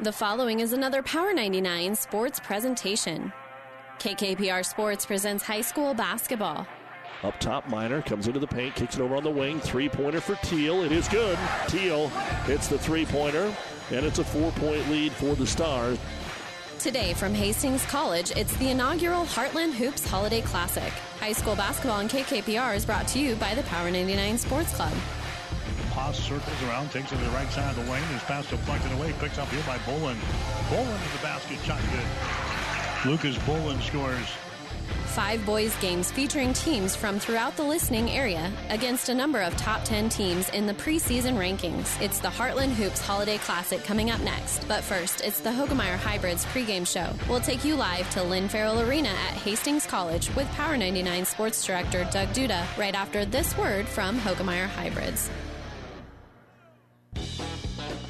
The following is another Power 99 sports presentation. KKPR Sports presents high school basketball. Up top, Miner comes into the paint, kicks it over on the wing. Three pointer for Teal. It is good. Teal hits the three pointer, and it's a four point lead for the Stars. Today from Hastings College, it's the inaugural Heartland Hoops Holiday Classic. High school basketball on KKPR is brought to you by the Power 99 Sports Club. Circles around, takes it to the right side of the lane. His pass deflected away, picked up here by Bolin. Bolin to the basket, shot good. Lucas Bolin scores. Five boys games featuring teams from throughout the listening area against a number of top 10 teams in the preseason rankings. It's the Heartland Hoops Holiday Classic coming up next. But first, it's the Hoegemeyer Hybrids pregame show. We'll take you live to Lynn Farrell Arena at Hastings College with Power 99 Sports Director Doug Duda right after this word from Hoegemeyer Hybrids.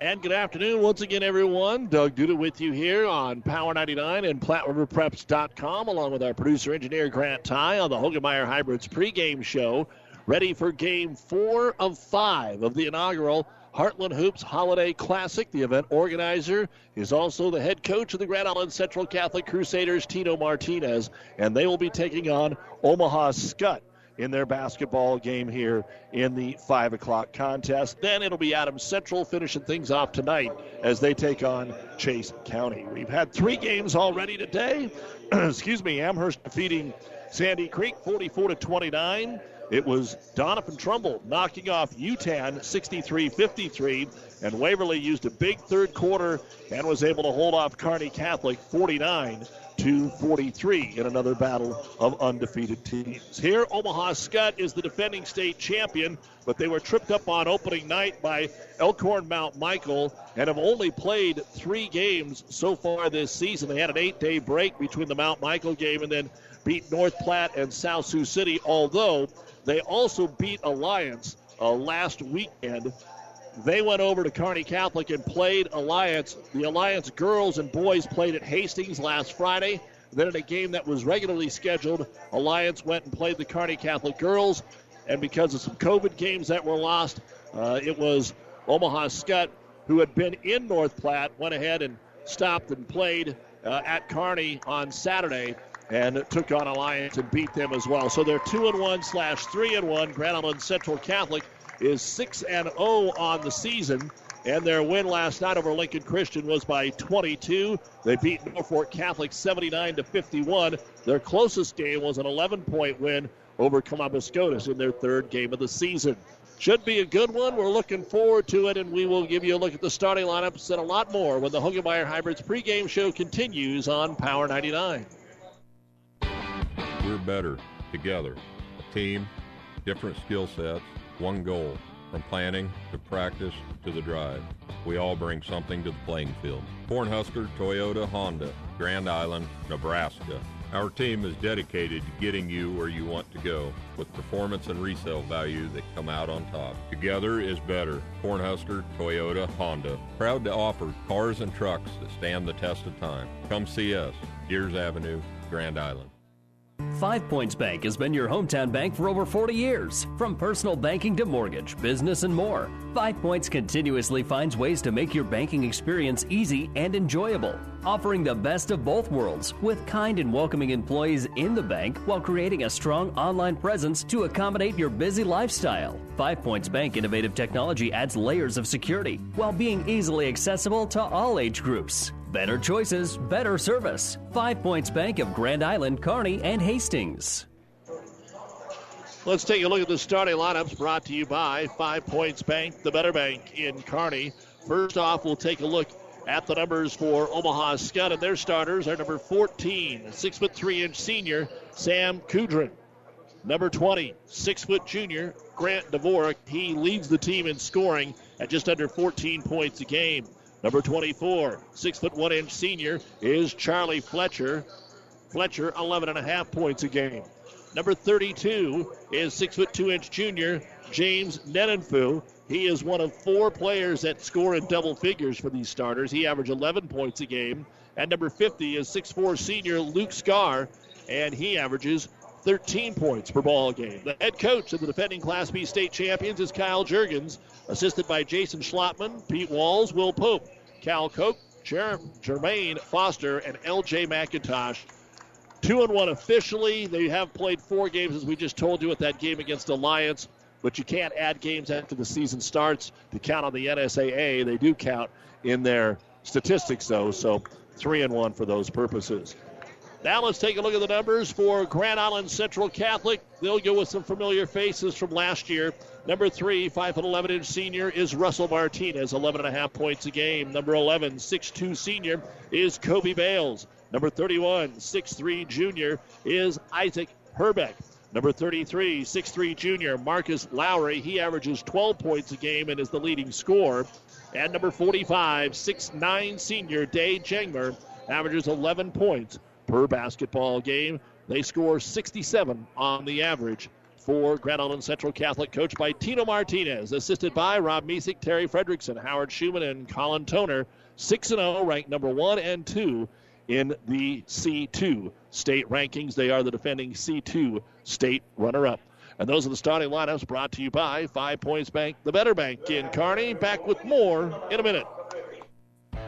And good afternoon once again, everyone. Doug Duda with you here on Power 99 and PlatteRiverPreps.com, along with our producer engineer Grant Ty on the Hoegemeyer Hybrids pregame show. Ready for game four of five of the inaugural Heartland Hoops Holiday Classic. The event organizer is also the head coach of the Grand Island Central Catholic Crusaders, Tino Martinez, and they will be taking on Omaha Skutt in their basketball game here in the 5 o'clock contest. Then it'll be Adams Central finishing things off tonight as they take on Chase County. We've had three games already today. Excuse me, Amherst defeating Sandy Creek 44 to 29. It was Doniphan Trumbull knocking off Yutan 63 53, and Waverly used a big third quarter and was able to hold off Kearney Catholic 49 to 43 in another battle of undefeated teams. Here, Omaha Skutt is the defending state champion, but they were tripped up on opening night by Elkhorn Mount Michael and have only played three games so far this season. They had an eight day break between the Mount Michael game and then beat North Platte and South Sioux City, although they also beat Alliance uh, last weekend they went over to Kearney Catholic and played Alliance. The Alliance girls and boys played at Hastings last Friday. Then in a game that was regularly scheduled, Alliance went and played the Kearney Catholic girls. And because of some COVID games that were lost, uh, it was Omaha Skutt, who had been in North Platte, went ahead and stopped and played uh, at Kearney on Saturday and took on Alliance and beat them as well. So they're two and one slash three and one. Grand Island Central Catholic is 6 and 0 on the season. And their win last night over Lincoln Christian was by 22. They beat Norfolk Catholic 79 to 51. Their closest game was an 11 point win over SCOTUS in their third game of the season. Should be a good one. We're looking forward to it, and we will give you a look at the starting lineups and a lot more when the Hoegemeyer Hybrids pregame show continues on Power 99. We're better together. A team, different skill sets one goal from planning to practice to the drive. We all bring something to the playing field. Cornhusker, Toyota, Honda, Grand Island, Nebraska. Our team is dedicated to getting you where you want to go with performance and resale value that come out on top. Together is better. Cornhusker, Toyota, Honda. Proud to offer cars and trucks that stand the test of time. Come see us, Diers Avenue, Grand Island. Five Points Bank has been your hometown bank for over 40 years. From personal banking to mortgage, business, and more, Five Points continuously finds ways to make your banking experience easy and enjoyable, offering the best of both worlds with kind and welcoming employees in the bank while creating a strong online presence to accommodate your busy lifestyle. Five Points Bank innovative technology adds layers of security while being easily accessible to all age groups. Better choices, better service. Five Points Bank of Grand Island, Kearney, and Hastings. Let's take a look at the starting lineups brought to you by Five Points Bank, the better bank in Kearney. First off, we'll take a look at the numbers for Omaha Skutt, and their starters are number 14, six foot three inch senior Sam Kudrin. Number 20, six foot junior Grant Dvorak. He leads the team in scoring at just under 14 points a game. Number 24, six foot one inch senior, is Charlie Fletcher. Fletcher, 11 and a half points a game. Number 32 is six foot two inch junior James Nenenfu. He is one of four players that score in double figures for these starters. He averaged 11 points a game. And number 50 is 6'4 senior Luke Scar, and he averages 13 points per ball game. The head coach of the defending Class B state champions is Kyle Jurgens, assisted by Jason Schlotman, Pete Walls, Will Pope, Cal Koch, Jer- Jermaine Foster, and LJ McIntosh. Two and one officially. They have played four games, as we just told you, with that game against Alliance. But you can't add games after the season starts to count on the NSAA. They do count in their statistics, though. So three and one for those purposes. Now let's take a look at the numbers for Grand Island Central Catholic. They'll go with some familiar faces from last year. Number three, 5'11 inch senior is Russell Martinez, 11 and a half points a game. Number 11, 6'2 senior is Kobe Bales. Number 31, 6'3 junior is Isaac Herbeck. Number 33, 6'3 junior Marcus Lowry. He averages 12 points a game and is the leading scorer. And number 45, 6'9 senior Day Jengmer averages 11 points per basketball game. They score 67 on the average for Grand Island Central Catholic, coached by Tino Martinez, assisted by Rob Misek, Terry Fredrickson, Howard Schumann, and Colin Toner. 6 0, ranked number 1 and 2 in the C2 state rankings. They are the defending C2 state runner up. And those are the starting lineups brought to you by Five Points Bank, the better bank in Kearney. Back with more in a minute.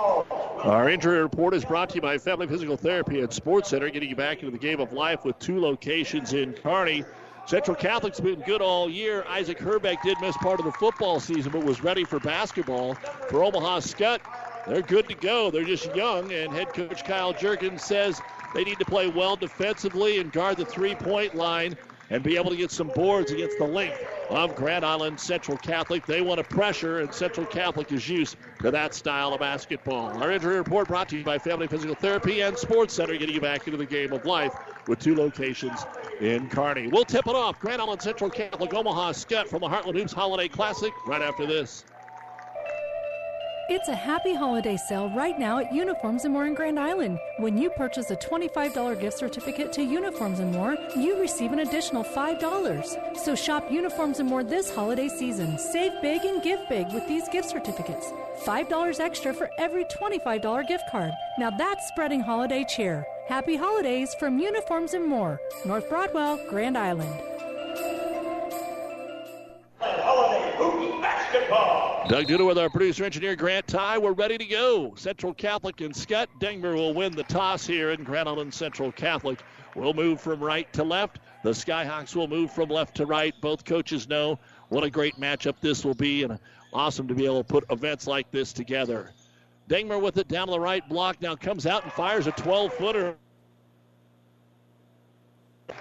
Our injury report is brought to you by Family Physical Therapy at Sports Center, getting you back into the game of life with two locations in Kearney. Central Catholic's been good all year. Isaac Herbeck did miss part of the football season, but was ready for basketball. For Omaha Skutt, they're good to go. They're just young, and head coach Kyle Jurgens says they need to play well defensively and guard the three-point line and be able to get some boards against the length of Grand Island Central Catholic. They want to pressure, and Central Catholic is used to that style of basketball. Our injury report brought to you by Family Physical Therapy and Sports Center, getting you back into the game of life with two locations in Kearney. We'll tip it off. Grand Island Central Catholic Omaha Skutt from the Heartland Hoops Holiday Classic right after this. It's a happy holiday sale right now at Uniforms and More in Grand Island. When you purchase a $25 gift certificate to Uniforms and More, you receive an additional $5. So shop Uniforms and More this holiday season. Save big and give big with these gift certificates. $5 extra for every $25 gift card. Now that's spreading holiday cheer. Happy holidays from Uniforms and More, North Broadwell, Grand Island. Doug Duda with our producer engineer Grant Ty. We're ready to go. Central Catholic and Skutt Dengmer will win the toss here in Grand Island Central Catholic. will move from right to left. The Skyhawks will move from left to right. Both coaches know what a great matchup this will be, and awesome to be able to put events like this together. Dengmer with it down the right block now comes out and fires a 12 footer.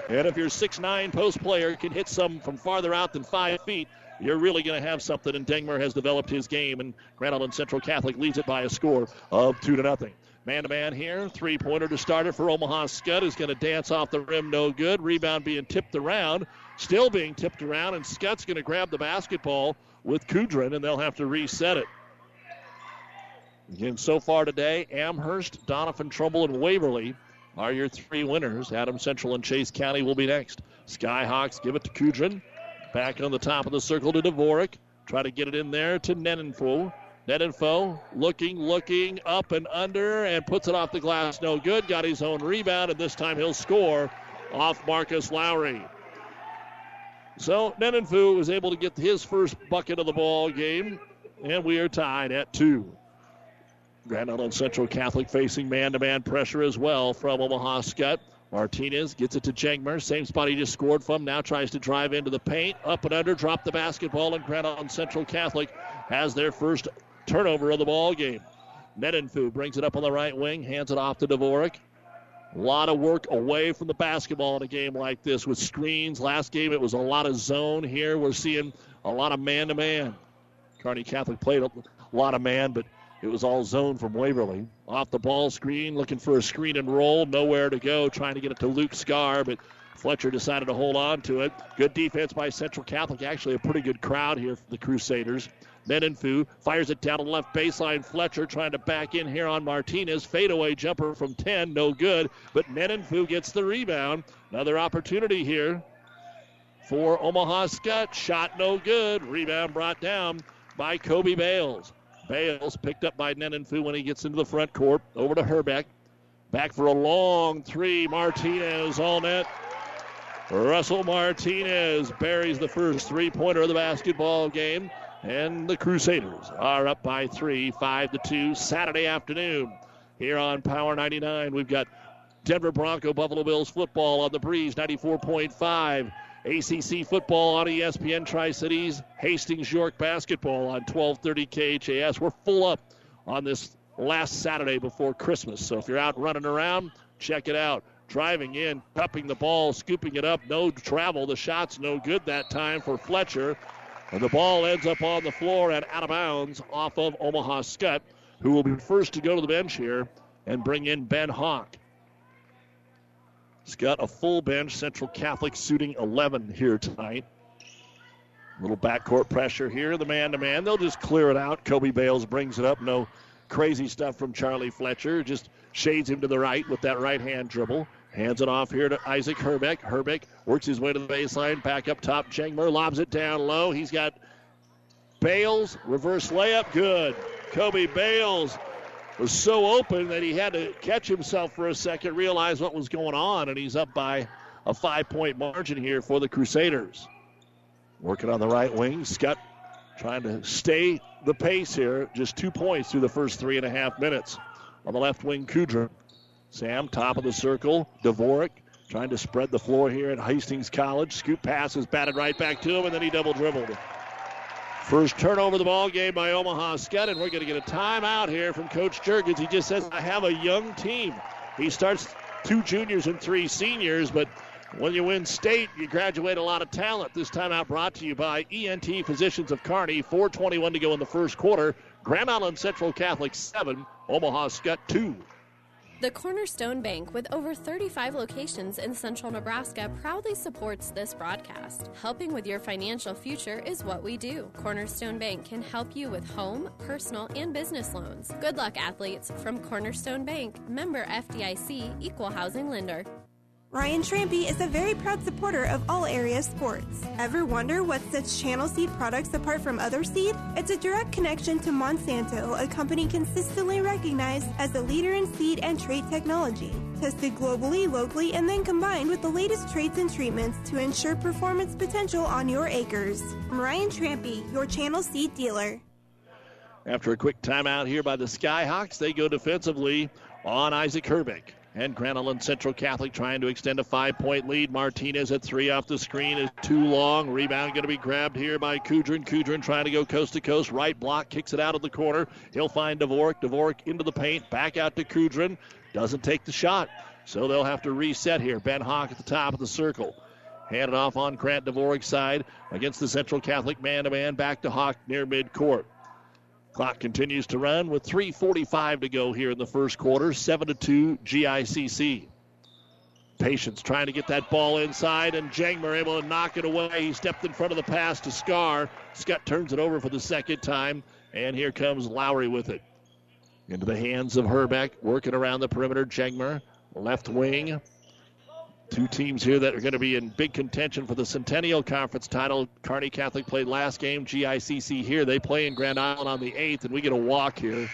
And if your 6'9 post player can hit some from farther out than five feet, you're really going to have something. And Dengmer has developed his game, and Grand Island Central Catholic leads it by a score of two to nothing. Man to man here, three pointer to start it for Omaha Skutt is going to dance off the rim, no good. Rebound being tipped around, still being tipped around, and Skutt's going to grab the basketball with Kudrin, and they'll have to reset it. Again, so far today, Amherst, Doniphan Trumbull, and Waverly are your three winners. Adam Central and Chase County will be next. Skyhawks give it to Kudrin. Back on the top of the circle to Dvorak. Try to get it in there to Nenenfu. Nedenfo looking, looking, up and under, and puts it off the glass. No good. Got his own rebound, and this time he'll score off Marcus Lowry. So Nedenfu was able to get his first bucket of the ball game, and we are tied at two. Grand Island Central Catholic facing man-to-man pressure as well from Omaha Skutt. Martinez gets it to Jangmer. Same spot he just scored from. Now tries to drive into the paint. Up and under. Drop the basketball. And Island Central Catholic has their first turnover of the ball game. Nedenfu brings it up on the right wing. Hands it off to Dvorak. A lot of work away from the basketball in a game like this with screens. Last game it was a lot of zone. Here we're seeing a lot of man to man. Kearney Catholic played a lot of man, but it was all zone from Waverly. Off the ball screen, looking for a screen and roll. Nowhere to go, trying to get it to Luke Scar, but Fletcher decided to hold on to it. Good defense by Central Catholic. Actually, a pretty good crowd here for the Crusaders. Nedenfu fires it down the left baseline. Fletcher trying to back in here on Martinez. Fadeaway jumper from 10, no good. But Nedenfu gets the rebound. Another opportunity here for Omaha Skutt. Shot no good. Rebound brought down by Kobe Bales. Bales picked up by Nedenfu when he gets into the front court. Over to Herbeck. Back for a long three. Martinez all net. Russell Martinez buries the first three pointer of the basketball game. And the Crusaders are up by three, five to two, Saturday afternoon here on Power 99. We've got Denver Bronco Buffalo Bills football on the breeze, 94.5. ACC football on ESPN Tri Cities. Hastings York basketball on 1230 KHAS. We're full up on this last Saturday before Christmas. So if you're out running around, check it out. Driving in, cupping the ball, scooping it up, no travel. The shot's no good that time for Fletcher. And the ball ends up on the floor and out of bounds off of Omaha Skutt, who will be first to go to the bench here and bring in Ben Hawk. Skutt a full bench. Central Catholic suiting 11 here tonight. Little backcourt pressure here. The man to man. They'll just clear it out. Kobe Bales brings it up. No crazy stuff from Charlie Fletcher. Just shades him to the right with that right hand dribble. Hands it off here to Isaac Herbeck. Herbeck works his way to the baseline. Back up top. Jangmer lobs it down low. He's got Bales. Reverse layup. Good. Kobe Bales was so open that he had to catch himself for a second, realize what was going on, and he's up by a five point margin here for the Crusaders. Working on the right wing. Skutt trying to stay the pace here. Just two points through the first three and a half minutes. On the left wing, Kudrin. Sam, top of the circle. Dvorak trying to spread the floor here at Hastings College. Scoop pass is batted right back to him, and then he double dribbled. First turnover of the ball game by Omaha Skutt, and we're going to get a timeout here from Coach Jurgens. He just says, I have a young team. He starts two juniors and three seniors, but when you win state, you graduate a lot of talent. This timeout brought to you by ENT Physicians of Kearney. 421 to go in the first quarter. Grand Island Central Catholic 7, Omaha Skutt 2. The Cornerstone Bank, with over 35 locations in central Nebraska, proudly supports this broadcast. Helping with your financial future is what we do. Cornerstone Bank can help you with home, personal, and business loans. Good luck, athletes. From Cornerstone Bank, member FDIC, equal housing lender. Ryan Trampy is a very proud supporter of all area sports. Ever wonder what sets Channel Seed products apart from other seed? It's a direct connection to Monsanto, a company consistently recognized as a leader in seed and trait technology. Tested globally, locally, and then combined with the latest traits and treatments to ensure performance potential on your acres. Ryan Trampy, your Channel Seed dealer. After a quick timeout here by the Skyhawks, they go defensively on Isaac Herbeck. And Grand Central Catholic trying to extend a five point lead. Martinez at three off the screen is too long. Rebound going to be grabbed here by Kudrin. Kudrin trying to go coast to coast. Right block kicks it out of the corner. He'll find Dvorak. Dvorak into the paint. Back out to Kudrin. Doesn't take the shot. So they'll have to reset here. Ben Hawk at the top of the circle. Handed off on Grant Dvorak's side against the Central Catholic man to man. Back to Hawk near midcourt. Clock continues to run with 3:45 to go here in the first quarter. Seven to two, GICC. Patience trying to get that ball inside, and Jangmer able to knock it away. He stepped in front of the pass to Scar. Skutt turns it over for the second time, and here comes Lowry with it. Into the hands of Herbeck, working around the perimeter. Jangmer, left wing. Two teams here that are going to be in big contention for the Centennial Conference title. Kearney Catholic played last game. GICC here. They play in Grand Island on the 8th, and we get a walk here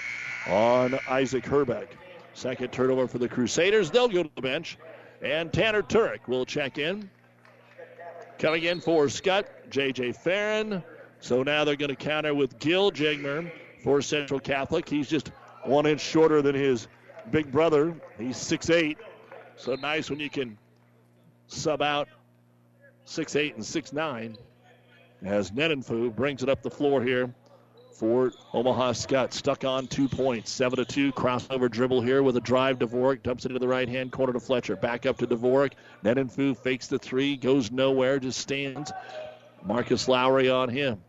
on Isaac Herbeck. Second turnover for the Crusaders. They'll go to the bench. And Tanner Turek will check in. Coming in for Skutt, J.J. Farron. So now they're going to counter with Gil Jigmer for Central Catholic. He's just one inch shorter than his big brother. He's 6'8. So nice when you can sub out six eight and 6'9 as Nenenfu brings it up the floor here for Omaha Skutt. Stuck on two points, 7 to 2. Crossover dribble here with a drive. Dvorak dumps it into the right hand corner to Fletcher. Back up to Dvorak. Nenenfu fakes the three, goes nowhere, just stands. Marcus Lowry on him.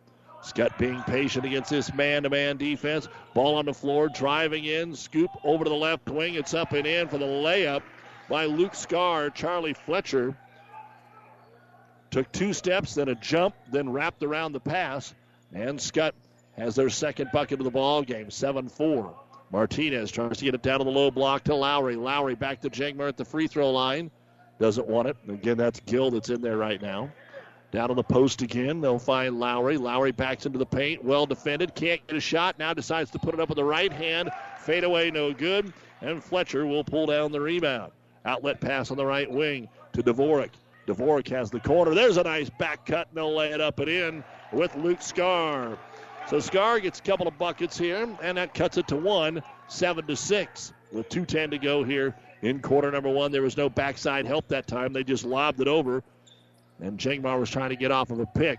Skutt being patient against this man to man defense. Ball on the floor, driving in, scoop over to the left wing. It's up and in for the layup by Luke Scar. Charlie Fletcher took two steps, then a jump, then wrapped around the pass. And Skutt has their second bucket of the ball game, 7 4. Martinez tries to get it down to the low block to Lowry. Lowry back to Jangmer at the free throw line. Doesn't want it. Again, that's Gill that's in there right now. Down on the post again. They'll find Lowry. Lowry backs into the paint. Well defended. Can't get a shot. Now decides to put it up with the right hand. Fade away, no good. And Fletcher will pull down the rebound. Outlet pass on the right wing to Dvorak. Dvorak has the corner. There's a nice back cut, and they'll lay it up and in with Luke Scar. So Scar gets a couple of buckets here, and that cuts it to one, seven to six, with 2:10 to go here in quarter number one. There was no backside help that time; they just lobbed it over, and Jangmar was trying to get off of a pick.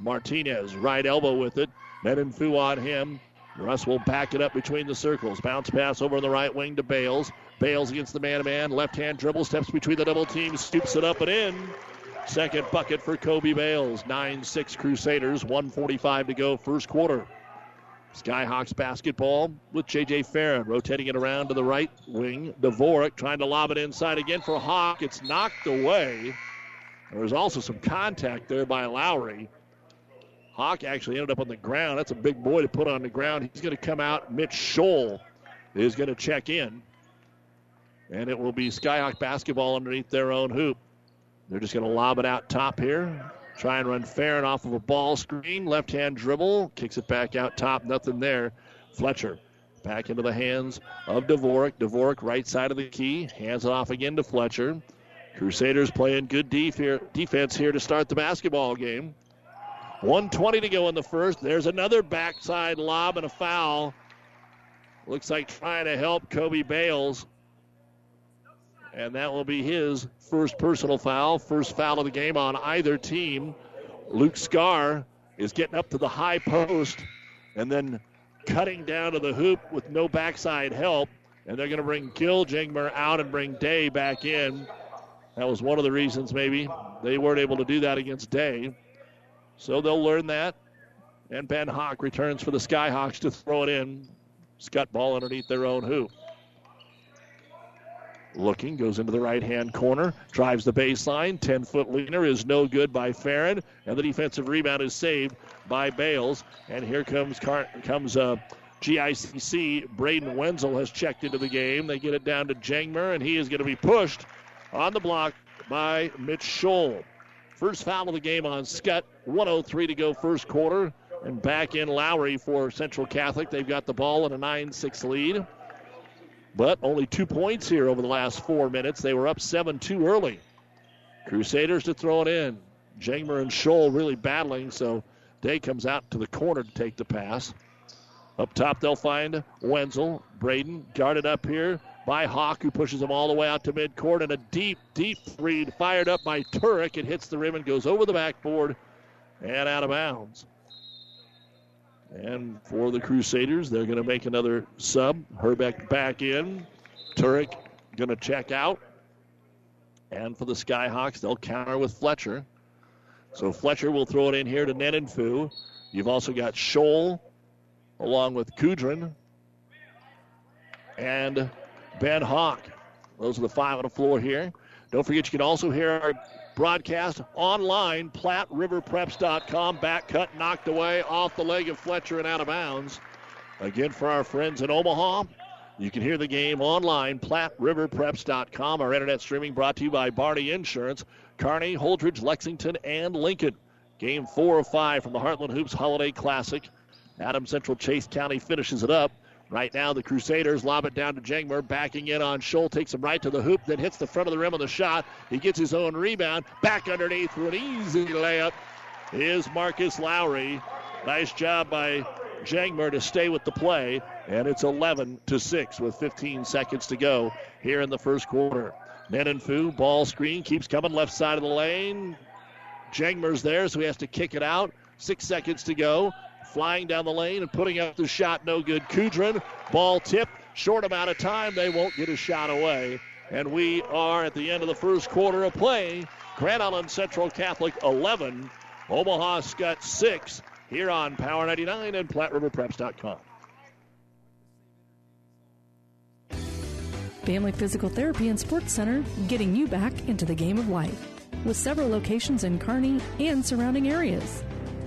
Martinez right elbow with it. Nenenfu on him. Russ will back it up between the circles. Bounce pass over on the right wing to Bales. Bales against the man-to-man. Left-hand dribble steps between the double teams, scoops it up and in. Second bucket for Kobe Bales. 9 6 Crusaders. 145 to go, first quarter. Skyhawks basketball with J.J. Farron rotating it around to the right wing. Dvorak trying to lob it inside again for Hawk. It's knocked away. There was also some contact there by Lowry. Hawk actually ended up on the ground. That's a big boy to put on the ground. He's going to come out. Mitch Scholl is going to check in. And it will be Skyhawk basketball underneath their own hoop. They're just going to lob it out top here. Try and run Farron off of a ball screen. Left hand dribble. Kicks it back out top. Nothing there. Fletcher back into the hands of Dvorak. Dvorak right side of the key. Hands it off again to Fletcher. Crusaders playing good def defense here to start the basketball game. 120 to go in the first. There's another backside lob and a foul. Looks like trying to help Kobe Bales. And that will be his first personal foul, first foul of the game on either team. Luke Scar is getting up to the high post and then cutting down to the hoop with no backside help. And they're going to bring Gil Jingmer out and bring Day back in. That was one of the reasons maybe they weren't able to do that against Day. So they'll learn that. And Ben Hawk returns for the Skyhawks to throw it in. Skutt ball underneath their own hoop. Looking, goes into the right hand corner, drives the baseline. 10 foot leaner is no good by Farron, and the defensive rebound is saved by Bales. And here comes Car- comes uh, GICC. Braden Wenzel has checked into the game. They get it down to Jangmer, and he is going to be pushed on the block by Mitch Scholl. First foul of the game on Skutt. 103 to go, first quarter. And back in Lowry for Central Catholic. They've got the ball in a 9 6 lead. But only two points here over the last four minutes. They were up 7 2 early. Crusaders to throw it in. Jangmer and Scholl really battling, so Day comes out to the corner to take the pass. Up top, they'll find Wenzel. Braden guarded up here by Hawk, who pushes him all the way out to midcourt. And a deep, deep read fired up by Turek. It hits the rim and goes over the backboard and out of bounds. And for the Crusaders, they're going to make another sub. Herbeck back in. Turek going to check out. And for the Skyhawks, they'll counter with Fletcher. So Fletcher will throw it in here to Nenenfu. You've also got Scholl along with Kudrin and Ben Hawk. Those are the five on the floor here. Don't forget, you can also hear our broadcast online, PlatteRiverPreps.com. Back cut knocked away off the leg of Fletcher and out of bounds. Again, for our friends in Omaha, You can hear the game online, PlatteRiverPreps.com. Our internet streaming brought to you by Barney Insurance, Kearney, Holdrege, Lexington, and Lincoln. Game four of five from the Heartland Hoops Holiday Classic. Adam Central Chase County finishes it up. Right now, the Crusaders lob it down to Jangmer, backing in on Scholl, takes him right to the hoop, then hits the front of the rim on the shot. He gets his own rebound, back underneath for an easy layup is Marcus Lowry. Nice job by Jangmer to stay with the play, and it's 11 to 6 with 15 seconds to go here in the first quarter. Menenfu, ball screen, keeps coming left side of the lane. Jangmer's there, so he has to kick it out. Six seconds to go. Flying down the lane and putting up the shot, no good. Kudrin, ball tip, short amount of time. They won't get a shot away. And we are at the end of the first quarter of play. Grand Island Central Catholic 11, Omaha Skutt 6 here on Power 99 and PlatteRiverPreps.com. Family Physical Therapy and Sports Center, getting you back into the game of life. With several locations in Kearney and surrounding areas.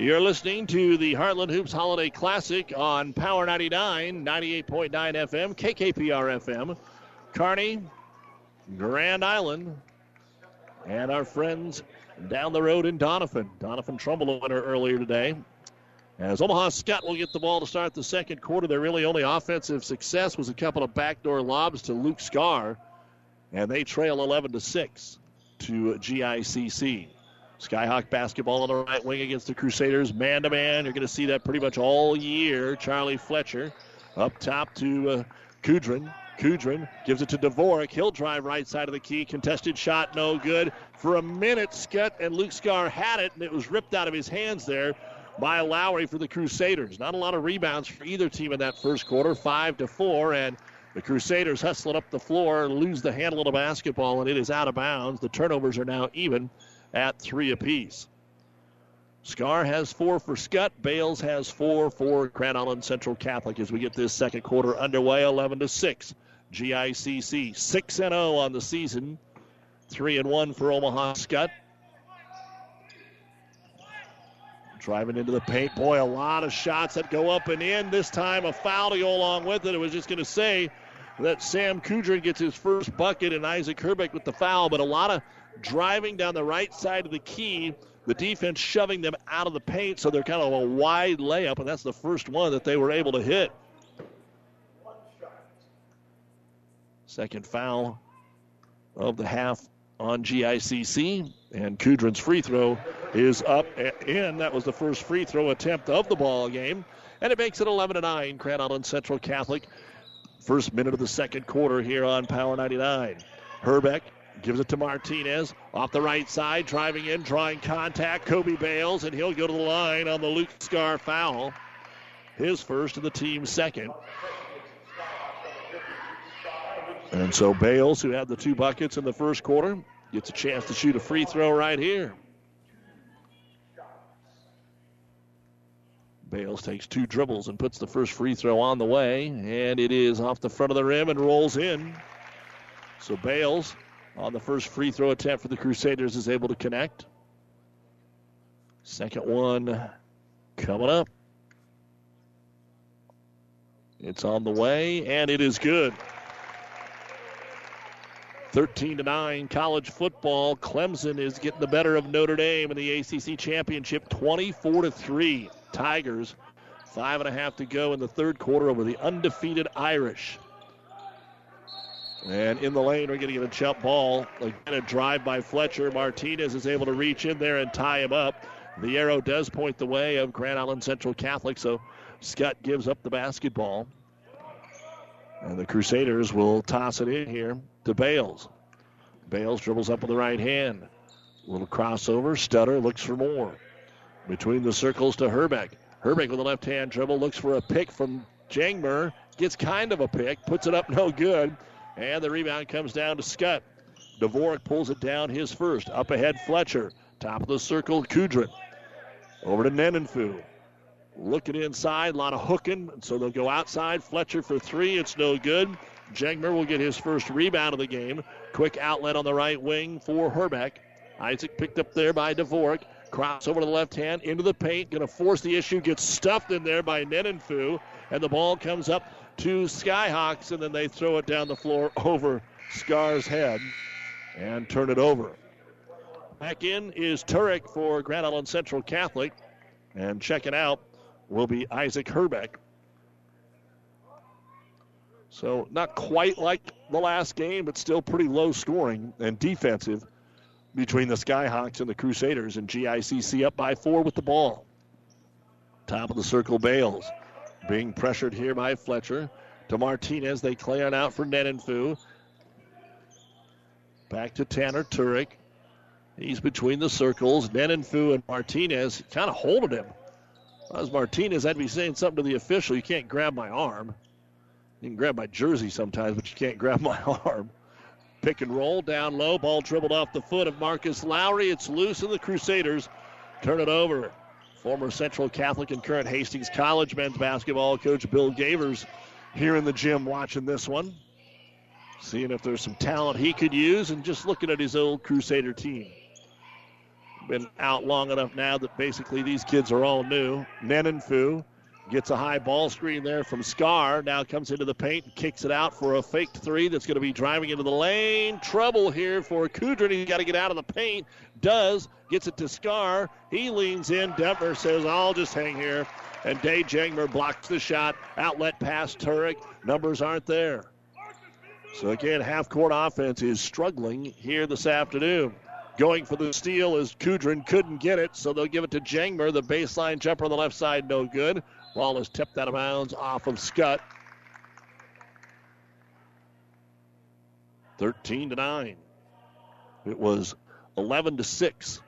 You're listening to the Heartland Hoops Holiday Classic on Power 99, 98.9 FM, KKPR FM, Kearney, Grand Island, and our friends down the road in Doniphan. Doniphan Trumbull winner earlier today. As Omaha Skutt will get the ball to start the second quarter, their really only offensive success was a couple of backdoor lobs to Luke Scar, and they trail 11 to 6 to GICC. Skyhawk basketball on the right wing against the Crusaders, man to man. You're going to see that pretty much all year. Charlie Fletcher up top to uh, Kudrin. Kudrin gives it to Dvorak. He'll drive right side of the key. Contested shot, no good. For a minute, Skutt and Luke Scar had it, and it was ripped out of his hands there by Lowry for the Crusaders. Not a lot of rebounds for either team in that first quarter, five to four, and the Crusaders hustling up the floor, lose the handle of the basketball, and it is out of bounds. The turnovers are now even at three apiece. Scar has four for Skutt. Bales has four for Grand Island Central Catholic as we get this second quarter underway, 11 to 6. GICC 6 and 0 on the season, 3 and 1 for Omaha Skutt. Driving into the paint. Boy, a lot of shots that go up and in. This time a foul to go along with it. I was just going to say that Sam Kudrin gets his first bucket and Isaac Herbeck with the foul, but a lot of driving down the right side of the key. The defense shoving them out of the paint, so they're kind of a wide layup, and that's the first one that they were able to hit. Second foul of the half on GICC, and Kudrin's free throw is up and in. That was the first free throw attempt of the ball game, and it makes it 11 to 9. Grand Island Central Catholic. First minute of the second quarter here on Power 99. Herbeck gives it to Martinez off the right side, driving in, drawing contact. Kobe Bales, and he'll go to the line on the Luke Scar foul. His first and the team's second. And so Bales, who had the two buckets in the first quarter, gets a chance to shoot a free throw right here. Bales takes two dribbles and puts the first free throw on the way, and it is off the front of the rim and rolls in. So Bales, on the first free throw attempt for the Crusaders, is able to connect. Second one coming up. It's on the way, and it is good. 13 to 9 college football. Clemson is getting the better of Notre Dame in the ACC championship 24 to 3. Tigers, five and a half to go in the third quarter over the undefeated Irish. And in the lane, we're going to get a jump ball. Again, a drive by Fletcher. Martinez is able to reach in there and tie him up. The arrow does point the way of Grand Island Central Catholic, so Skutt gives up the basketball. And the Crusaders will toss it in here to Bales. Bales dribbles up with the right hand. A little crossover. Stutter looks for more. Between the circles to Herbeck. Herbeck with a left hand dribble looks for a pick from Jangmer. Gets kind of a pick. Puts it up no good. And the rebound comes down to Skutt. Dvorak pulls it down his first. Up ahead, Fletcher. Top of the circle, Kudrin. Over to Nenenfu. Looking inside, a lot of hooking, so they'll go outside. Fletcher for three, it's no good. Jangmer will get his first rebound of the game. Quick outlet on the right wing for Herbeck. Isaac picked up there by Dvorak. Cross over to the left hand into the paint. Going to force the issue. Gets stuffed in there by Nenenfu. And the ball comes up to Skyhawks, and then they throw it down the floor over Scar's head and turn it over. Back in is Turek for Grand Island Central Catholic. And checking out will be Isaac Herbeck. So, not quite like the last game, but still pretty low scoring and defensive between the Skyhawks and the Crusaders. And GICC up by four with the ball. Top of the circle, Bales. Being pressured here by Fletcher. To Martinez. They clear it out for Nenenfu. Back to Tanner Turek. He's between the circles. Nenenfu and Martinez kind of holding him. Was Martinez, I'd be saying something to the official. You can't grab my arm. You can grab my jersey sometimes, but you can't grab my arm. Pick and roll down low. Ball dribbled off the foot of Marcus Lowry. It's loose, and the Crusaders turn it over. Former Central Catholic and current Hastings College men's basketball coach Bill Gavers here in the gym watching this one. Seeing if there's some talent he could use and just looking at his old Crusader team. Been out long enough now that basically these kids are all new. Nenenfu Gets a high ball screen there from Scar. Now comes into the paint and kicks it out for a faked three that's going to be driving into the lane. Trouble here for Kudrin. He's got to get out of the paint. Does. Gets it to Scar. He leans in. Detmer says, I'll just hang here. And Day Jangmer blocks the shot. Outlet pass Turek. Numbers aren't there. So again, half court offense is struggling here this afternoon. Going for the steal is Kudrin. Couldn't get it, so they'll give it to Jangmer. The baseline jumper on the left side, no good. Ball is tipped out of bounds off of Skutt. 13 to 9. It was 11 to 6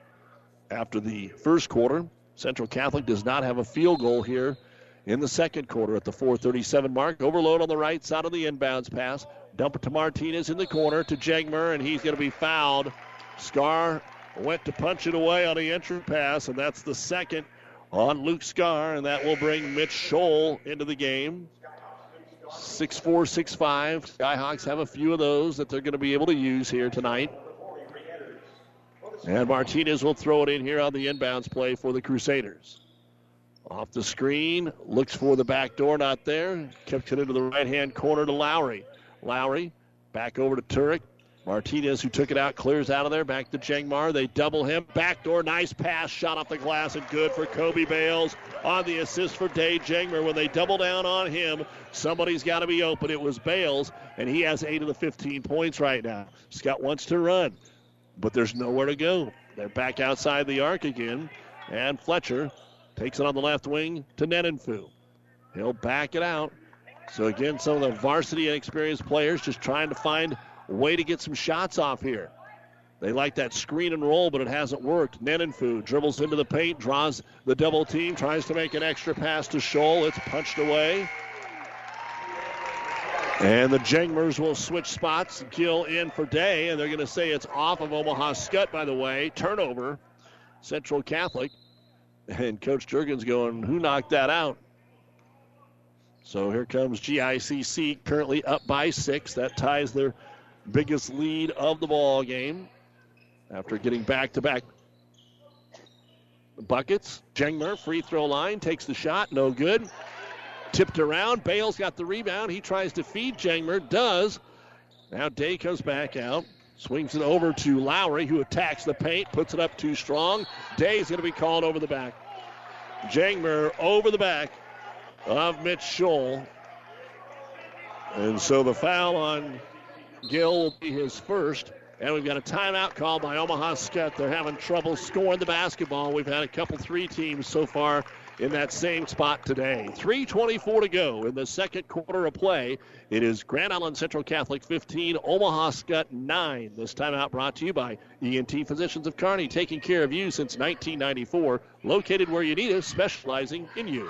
after the first quarter. Central Catholic does not have a field goal here in the second quarter at the 437 mark. Overload on the right side of the inbounds pass. Dump it to Martinez in the corner to Jangmer, and he's going to be fouled. Scar went to punch it away on the entry pass, and that's the second on Luke Scar, and that will bring Mitch Scholl into the game. 6'4, 6'5. Skyhawks have a few of those that they're going to be able to use here tonight. And Martinez will throw it in here on the inbounds play for the Crusaders. Off the screen, looks for the back door, not there. Kicks it into the right hand corner to Lowry. Lowry back over to Turek. Martinez, who took it out, clears out of there. Back to Jangmar. They double him. Backdoor, nice pass. Shot off the glass and good for Kobe Bales on the assist for Dave Jangmer. When they double down on him, somebody's got to be open. It was Bales, and he has eight of the 15 points right now. Skutt wants to run, but there's nowhere to go. They're back outside the arc again, and Fletcher takes it on the left wing to Nenenfu. He'll back it out. So again, some of the varsity and experienced players just trying to find – way to get some shots off here. They like that screen and roll, but it hasn't worked. Nenenfu dribbles into the paint, draws the double team, tries to make an extra pass to Scholl. It's punched away. And the Jangmers will switch spots kill in for Day, and they're going to say it's off of Omaha Skutt, by the way. Turnover, Central Catholic. And Coach Jurgens going, who knocked that out? So here comes GICC, currently up by six. That ties their biggest lead of the ball game after getting back-to-back buckets. Jengmer, free throw line, takes the shot, no good. Tipped around. Bales got the rebound. He tries to feed Jengmer, does. Now Day comes back out, swings it over to Lowry, who attacks the paint, puts it up too strong. Day's going to be called over the back. Jangmer over the back of Mitch Scholl. And so the foul on Gill will be his first. And we've got a timeout call by Omaha Skutt. They're having trouble scoring the basketball. We've had a couple, three teams so far in that same spot today. 3.24 to go in the second quarter of play. It is Grand Island Central Catholic 15, Omaha Skutt 9. This timeout brought to you by ENT Physicians of Kearney, taking care of you since 1994, located where you need us, specializing in you.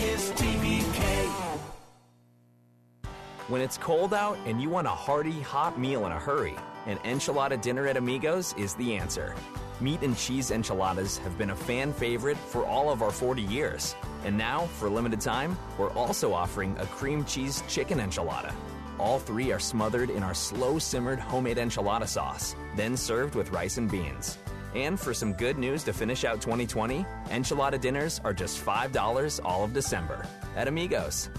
When it's cold out and you want a hearty, hot meal in a hurry, an enchilada dinner at Amigos is the answer. Meat and cheese enchiladas have been a fan favorite for all of our 40 years. And now, for a limited time, we're also offering a cream cheese chicken enchilada. All three are smothered in our slow simmered homemade enchilada sauce, then served with rice and beans. And for some good news to finish out 2020, enchilada dinners are just $5 all of December at Amigos.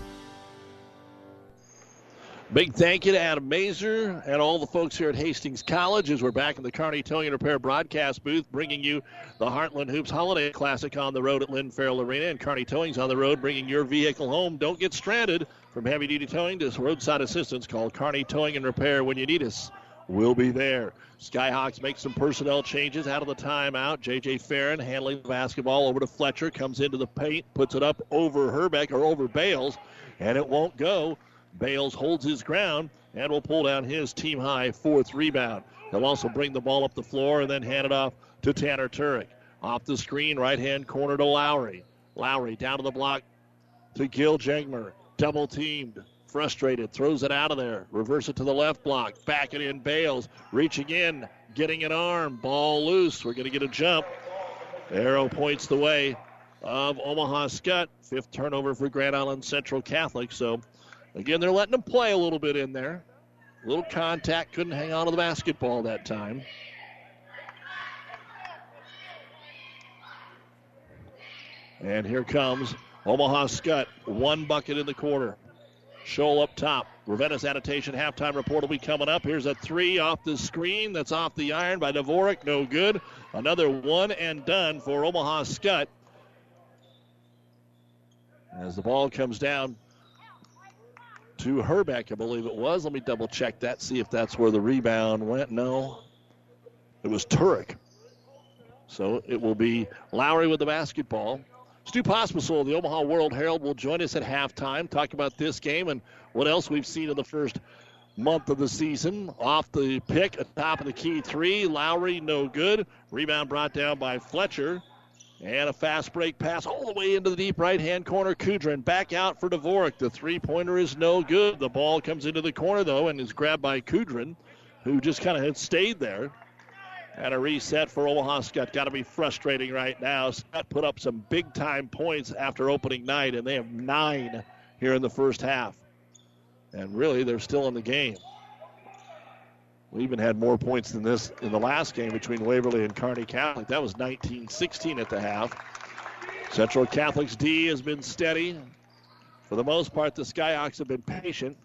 Big thank you to Adam Mazer and all the folks here at Hastings College as we're back in the Kearney Towing and Repair broadcast booth bringing you the Heartland Hoops Holiday Classic on the road at Lynn Farrell Arena. And Kearney Towing's on the road bringing your vehicle home. Don't get stranded. From heavy duty towing to roadside assistance, call Kearney Towing and Repair when you need us. We'll be there. Skyhawks make some personnel changes out of the timeout. J.J. Farron handling the basketball over to Fletcher, comes into the paint, puts it up over Herbeck or over Bales, and it won't go. Bales holds his ground and will pull down his team high fourth rebound. He'll also bring the ball up the floor and then hand it off to Tanner Turek. Off the screen, right hand corner to Lowry. Lowry down to the block to Gil Jangmer. Double teamed. Frustrated. Throws it out of there. Reverse it to the left block. Back it in. Bales. Reaching in. Getting an arm. Ball loose. We're going to get a jump. Arrow points the way of Omaha Skutt. Fifth turnover for Grand Island Central Catholic. So Again, they're letting them play a little bit in there. A little contact, couldn't hang on to the basketball that time. And here comes Omaha Skutt. One bucket in the quarter. Scholl up top. Ravenna Sanitation halftime report will be coming up. Here's a three off the screen. That's off the iron by Dvorak. No good. Another one and done for Omaha Skutt. As the ball comes down to Herbeck, I believe it was. Let me double check that, see if that's where the rebound went. No, it was Turek. So it will be Lowry with the basketball. Stu Pospisil, the Omaha World Herald, will join us at halftime, talk about this game and what else we've seen in the first month of the season. Off the pick, at top of the key three. Lowry, no good. Rebound brought down by Fletcher. And a fast break pass all the way into the deep right hand corner. Kudrin back out for Dvorak. The three pointer is no good. The ball comes into the corner, though, and is grabbed by Kudrin, who just kind of had stayed there. And a reset for Omaha Skutt. Got to be frustrating right now. Skutt put up some big time points after opening night, and they have nine here in the first half. And really, they're still in the game. We even had more points than this in the last game between Waverly and Kearney Catholic. That was 19 16 at the half. Central Catholic's D has been steady. For the most part, the Skyhawks have been patient.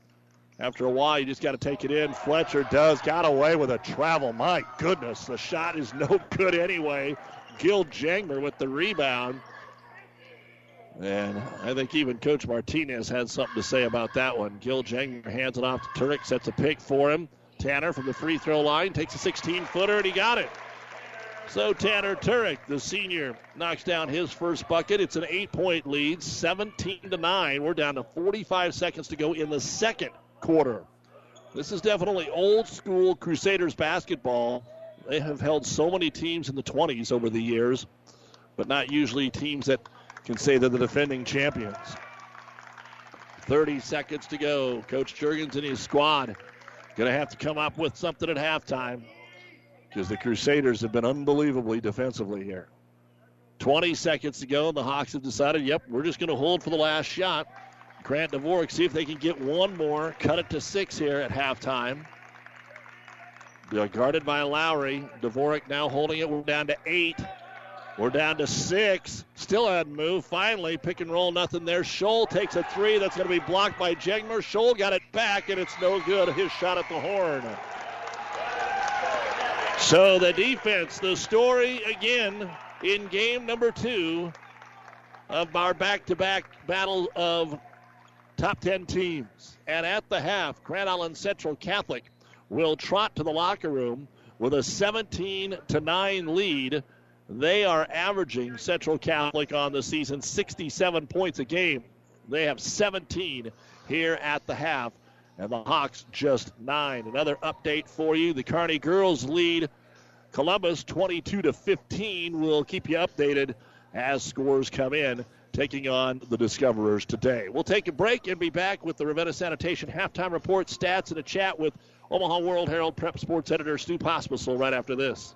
After a while, you just got to take it in. Fletcher does. Got away with a travel. My goodness, the shot is no good anyway. Gil Jangmer with the rebound. And I think even Coach Martinez had something to say about that one. Gil Jangmer hands it off to Turek, sets a pick for him. Tanner from the free throw line takes a 16 footer and he got it. So Tanner Turek, the senior, knocks down his first bucket. It's an eight point lead, 17 to 9. We're down to 45 seconds to go in the second quarter. This is definitely old school Crusaders basketball. They have held so many teams in the 20s over the years, but not usually teams that can say they're the defending champions. 30 seconds to go. Coach Jurgens and his squad Going to have to come up with something at halftime because the Crusaders have been unbelievably defensively here. 20 seconds to go, and the Hawks have decided, yep, we're just going to hold for the last shot. Grant Dvorak, see if they can get one more, cut it to six here at halftime. They're guarded by Lowry. Dvorak now holding it. We're down to eight. We're down to six. Still hadn't moved. Finally, pick and roll, nothing there. Scholl takes a three. That's going to be blocked by Jangmer. Scholl got it back, and it's no good. His shot at the horn. So the defense, the story again in game number two of our back to back battle of top 10 teams. And at the half, Grand Island Central Catholic will trot to the locker room with a 17 to 9 lead. They are averaging Central Catholic on the season 67 points a game. They have 17 here at the half, and the Hawks just nine. Another update for you: the Kearney girls lead Columbus 22 to 15. We'll keep you updated as scores come in taking on the Discoverers today. We'll take a break and be back with the Ravenna Sanitation halftime report, stats, and a chat with Omaha World Herald Prep Sports editor Stu Pospisil right after this.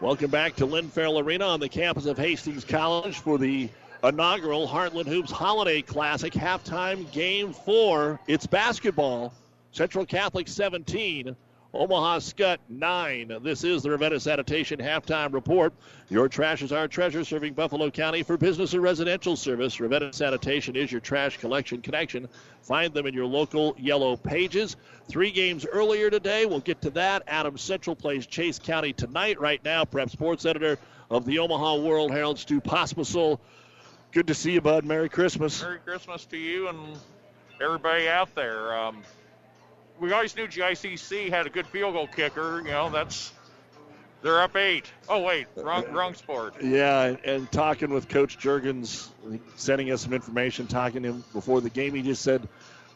Welcome back to Lynn Farrell Arena on the campus of Hastings College for the inaugural Heartland Hoops Holiday Classic halftime game four. It's basketball. Central Catholic 17, Omaha Skutt 9. This is the Ravenna Sanitation halftime report. Your trash is our treasure, serving Buffalo County for business and residential service. Ravenna Sanitation is your trash collection connection. Find them in your local yellow pages. Three games earlier today. We'll get to that. Adams Central plays Chase County tonight. Right now, Prep Sports Editor of the Omaha World Herald, Stu Pospisil. Good to see you, bud. Merry Christmas. Merry Christmas to you and everybody out there. Um, we always knew GICC had a good field goal kicker. You know, that's they're up eight. Oh wait, wrong wrong sport. Yeah, and talking with Coach Jurgens, sending us some information, talking to him before the game, he just said,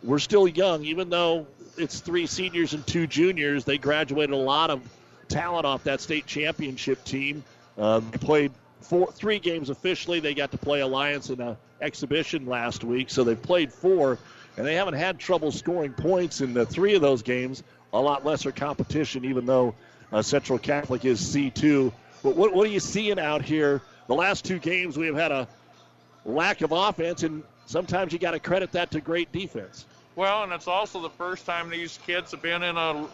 "We're still young, even though it's three seniors and two juniors. They graduated a lot of talent off that state championship team. Uh, they played four, three games officially. They got to play Alliance in an exhibition last week, so they've played four, and they haven't had trouble scoring points in the three of those games. A lot lesser competition, even though uh, Central Catholic is C2. But what, what are you seeing out here? The last two games, we have had a lack of offense, and sometimes you got to credit that to great defense. Well, and it's also the first time these kids have been in a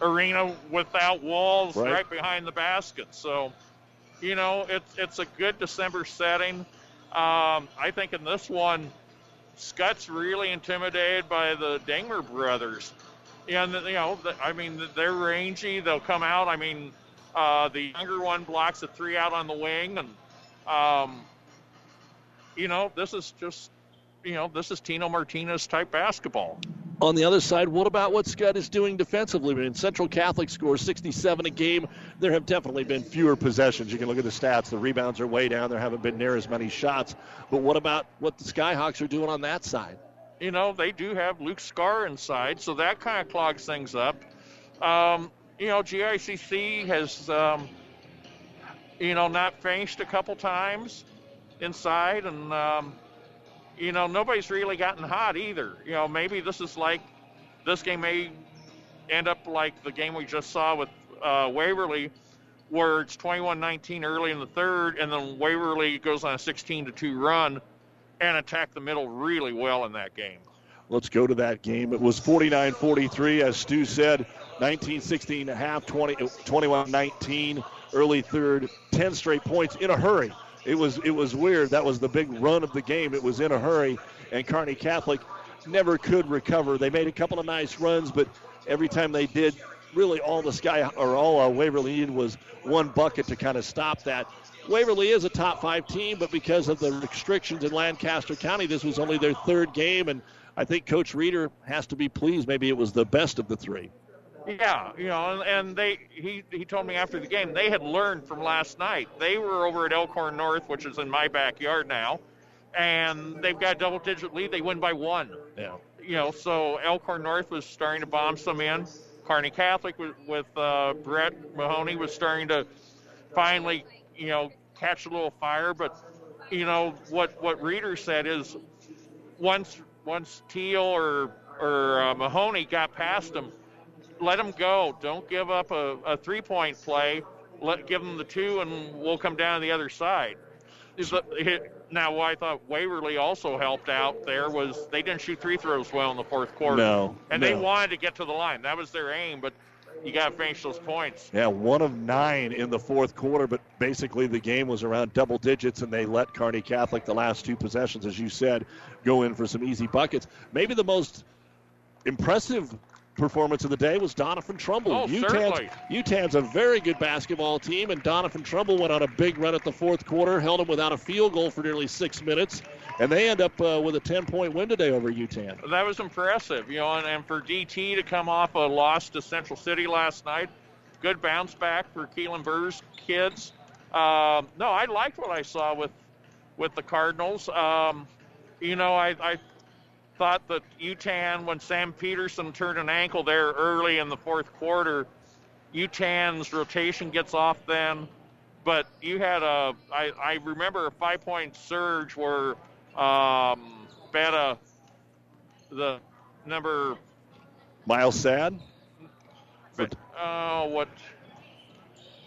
arena without walls right, right behind the basket. So, you know, it's it's a good December setting. Um, I think in this one, Skutt's really intimidated by the Jangmer brothers. And, you know, I mean, they're rangy. They'll come out. I mean, uh, the younger one blocks a three out on the wing. And, um, you know, this is just, you know, this is Tino Martinez type basketball. On the other side, what about what Skutt is doing defensively? I mean, Central Catholic scores 67 a game. There have definitely been fewer possessions. You can look at the stats. The rebounds are way down. There haven't been near as many shots. But what about what the Skyhawks are doing on that side? You know, they do have Luke Scar inside, so that kind of clogs things up. Um, you know, GICC has, um, you know, not finished a couple times inside, and um, you know, nobody's really gotten hot either. You know, maybe this is like this game may end up like the game we just saw with uh, Waverly, where it's 21-19 early in the third, and then Waverly goes on a 16 to two run and attack the middle really well in that game. Let's go to that game. It was 49 43, as Stu said, 19 16 a half, 20, 21 19, early third, 10 straight points in a hurry. It was it was weird. That was the big run of the game. It was in a hurry, and Kearney Catholic never could recover. They made a couple of nice runs, but every time they did, really all the sky or all uh, Waverly needed was one bucket to kind of stop that. Waverly is a top five team, but because of the restrictions in Lancaster County, this was only their third game, and I think Coach Reeder has to be pleased. Maybe it was the best of the three. Yeah, you know, and, and they he he told me after the game they had learned from last night. They were over at Elkhorn North, which is in my backyard now, and they've got a double-digit lead. They win by one. Yeah. You know, so Elkhorn North was starting to bomb some in. Kearney Catholic with, with uh, Brett Mahoney was starting to finally, you know, catch a little fire. But you know what what Reeder said is once once Teal or or uh, Mahoney got past them let them go. Don't give up a, a three point play. Let give them the two, and we'll come down the other side. Now, what I thought Waverly also helped out there was they didn't shoot three throws well in the fourth quarter. No, and no. they wanted to get to the line. That was their aim, but you got to finish those points. Yeah, one of nine in the fourth quarter, but basically the game was around double digits, and they let Kearney Catholic the last two possessions, as you said, go in for some easy buckets. Maybe the most impressive performance of the day was Doniphan Trumbull. Oh, Yutan's, a very good basketball team, and Doniphan Trumbull went on a big run at the fourth quarter, held them without a field goal for nearly six minutes, and they end up uh, with a 10 point win today over Yutan. That was impressive, you know, and, and for DT to come off a loss to Central City last night, good bounce back for Keelan Burr's kids. Um, no, I liked what I saw with with the Cardinals. Um, you know, I, I thought that Yutan, when Sam Peterson turned an ankle there early in the fourth quarter, Yutan's rotation gets off then. But you had a, I, I remember a five point surge where um, Betta, the number, Miles Sad. But, oh, what?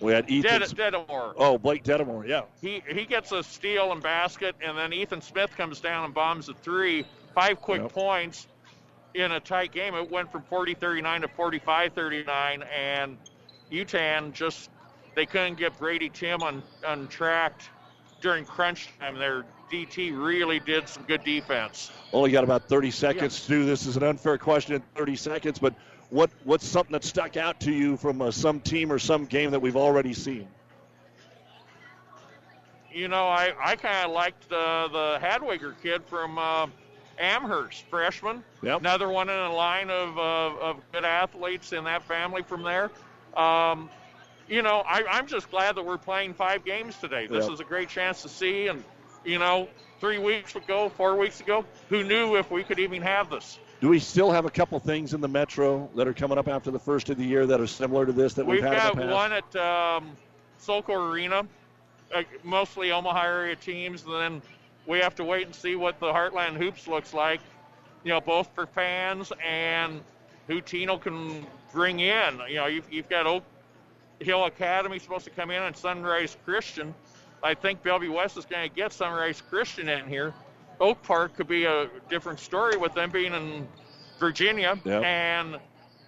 We had Ethan. Ded- Dedamore. Oh, Blake Dedamore, yeah. He he gets a steal and basket, and then Ethan Smith comes down and bombs a three. Five quick Yep. points in a tight game. It went from 40-39 to 45-39, and Yutan just they couldn't get Brady Tim on untracked during crunch time. Their DT really did some good defense. Only got about 30 seconds to do this. is an unfair question in 30 seconds, but what what's something that stuck out to you from uh, some team or some game that we've already seen? You know, I, I kind of liked uh, the Hadwiger kid from uh, Amherst, freshman. Yep. Another one in a line of, uh, of good athletes in that family from there. Um, you know, I, I'm just glad that we're playing five games today. This Yep. is a great chance to see. And, you know, three weeks ago, four weeks ago, who knew if we could even have this? Do we still have a couple things in the Metro that are coming up after the first of the year that are similar to this that we've, We've had got the past? one at um, Sokol Arena, uh, mostly Omaha area teams, and then we have to wait and see what the Heartland Hoops looks like. You know, both for fans and who Tino can bring in. You know, you've, you've got Oak Hill Academy supposed to come in and Sunrise Christian. I think Bellevue West is going to get Sunrise Christian in here. Oak Park could be a different story with them being in Virginia, Yep. and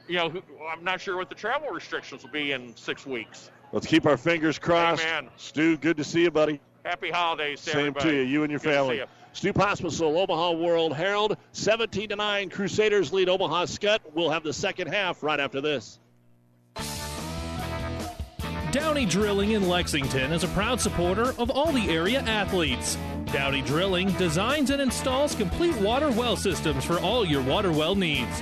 you know, I'm not sure what the travel restrictions will be in six weeks. Let's keep our fingers crossed. Amen. Stu, good to see you, buddy. Happy holidays to Same everybody. to you, you and your Good family. you. Stu Pospisil, Omaha World Herald, 17 to 9. Crusaders lead Omaha Skutt. We'll have the second half right after this. Downey Drilling in Lexington is a proud supporter of all the area athletes. Downey Drilling designs and installs complete water well systems for all your water well needs.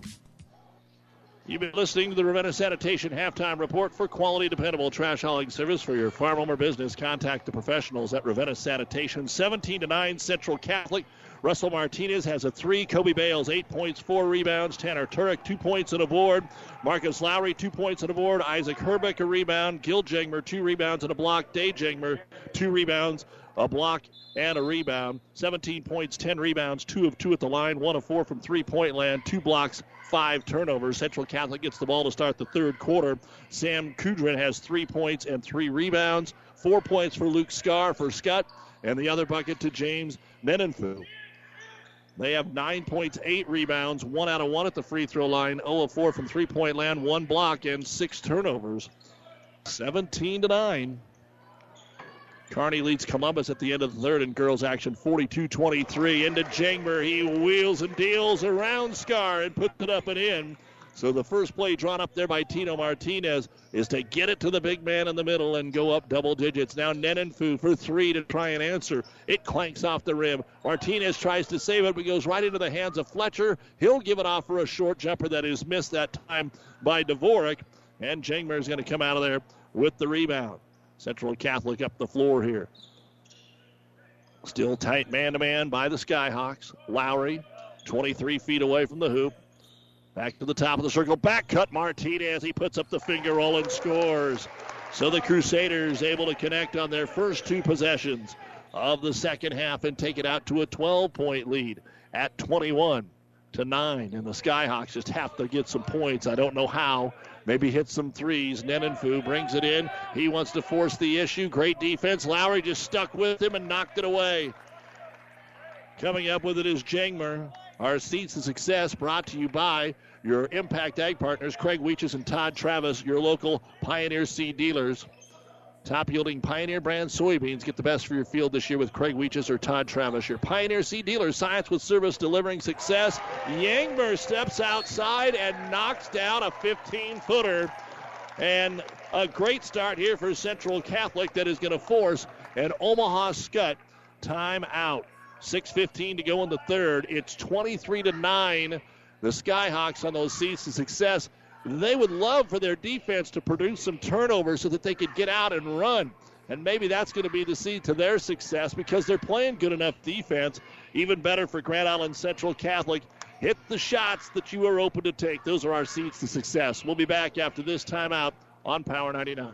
You've been listening to the Ravenna Sanitation Halftime Report for quality, dependable trash hauling service for your farm, home, or business. Contact the professionals at Ravenna Sanitation. 17 to 9 Central Catholic. Russell Martinez has a three. Kobe Bales, eight points, four rebounds. Tanner Turek, two points and a board. Marcus Lowry, two points and a board. Isaac Herbeck, a rebound. Gil Jangmer, two rebounds and a block. Day Jangmer, two rebounds, a block, and a rebound. 17 points, 10 rebounds, two of two at the line, one of four from three point land, two blocks, five turnovers. Central Catholic gets the ball to start the third quarter. Sam Kudrin has three points and three rebounds. Four points for Luke Scar for Skutt, and the other bucket to James Nenenfu. They have nine points, eight rebounds, one out of one at the free throw line, 0 of 4 from three point land, one block, and six turnovers. 17 to 9. Kearney leads Columbus at the end of the third in girls action 42 23. Into Jangmer. He wheels and deals around Scar and puts it up and in. So the first play drawn up there by Tino Martinez is to get it to the big man in the middle and go up double digits. Now Nenenfu for three to try and answer. It clanks off the rim. Martinez tries to save it, but goes right into the hands of Fletcher. He'll give it off for a short jumper that is missed that time by Dvorak. And Jangmer is going to come out of there with the rebound. Central Catholic up the floor here. Still tight man to man by the Skyhawks. Lowry, 23 feet away from the hoop. Back to the top of the circle. Back cut Martinez. He puts up the finger roll and scores. So the Crusaders able to connect on their first two possessions of the second half and take it out to a 12 point lead at 21 to 9. And the Skyhawks just have to get some points. I don't know how. Maybe hit some threes. Nenenfu brings it in. He wants to force the issue. Great defense. Lowry just stuck with him and knocked it away. Coming up with it is Jangmer. Our seats of success brought to you by your Impact Ag partners, Craig Weeches and Todd Travis, your local Pioneer Seed dealers. Top yielding Pioneer brand soybeans. Get the best for your field this year with Craig Weeches or Todd Travis. Your Pioneer Seed dealer. Science with service delivering success. Jangmer steps outside and knocks down a 15 footer. And a great start here for Central Catholic that is going to force an Omaha Skutt timeout. 6.15 to go in the third. It's 23 to 9. The Skyhawks on those seats to success. They would love for their defense to produce some turnovers so that they could get out and run. And maybe that's going to be the seed to their success because they're playing good enough defense. Even better for Grand Island Central Catholic. Hit the shots that you are open to take. Those are our seeds to success. We'll be back after this timeout on Power 99.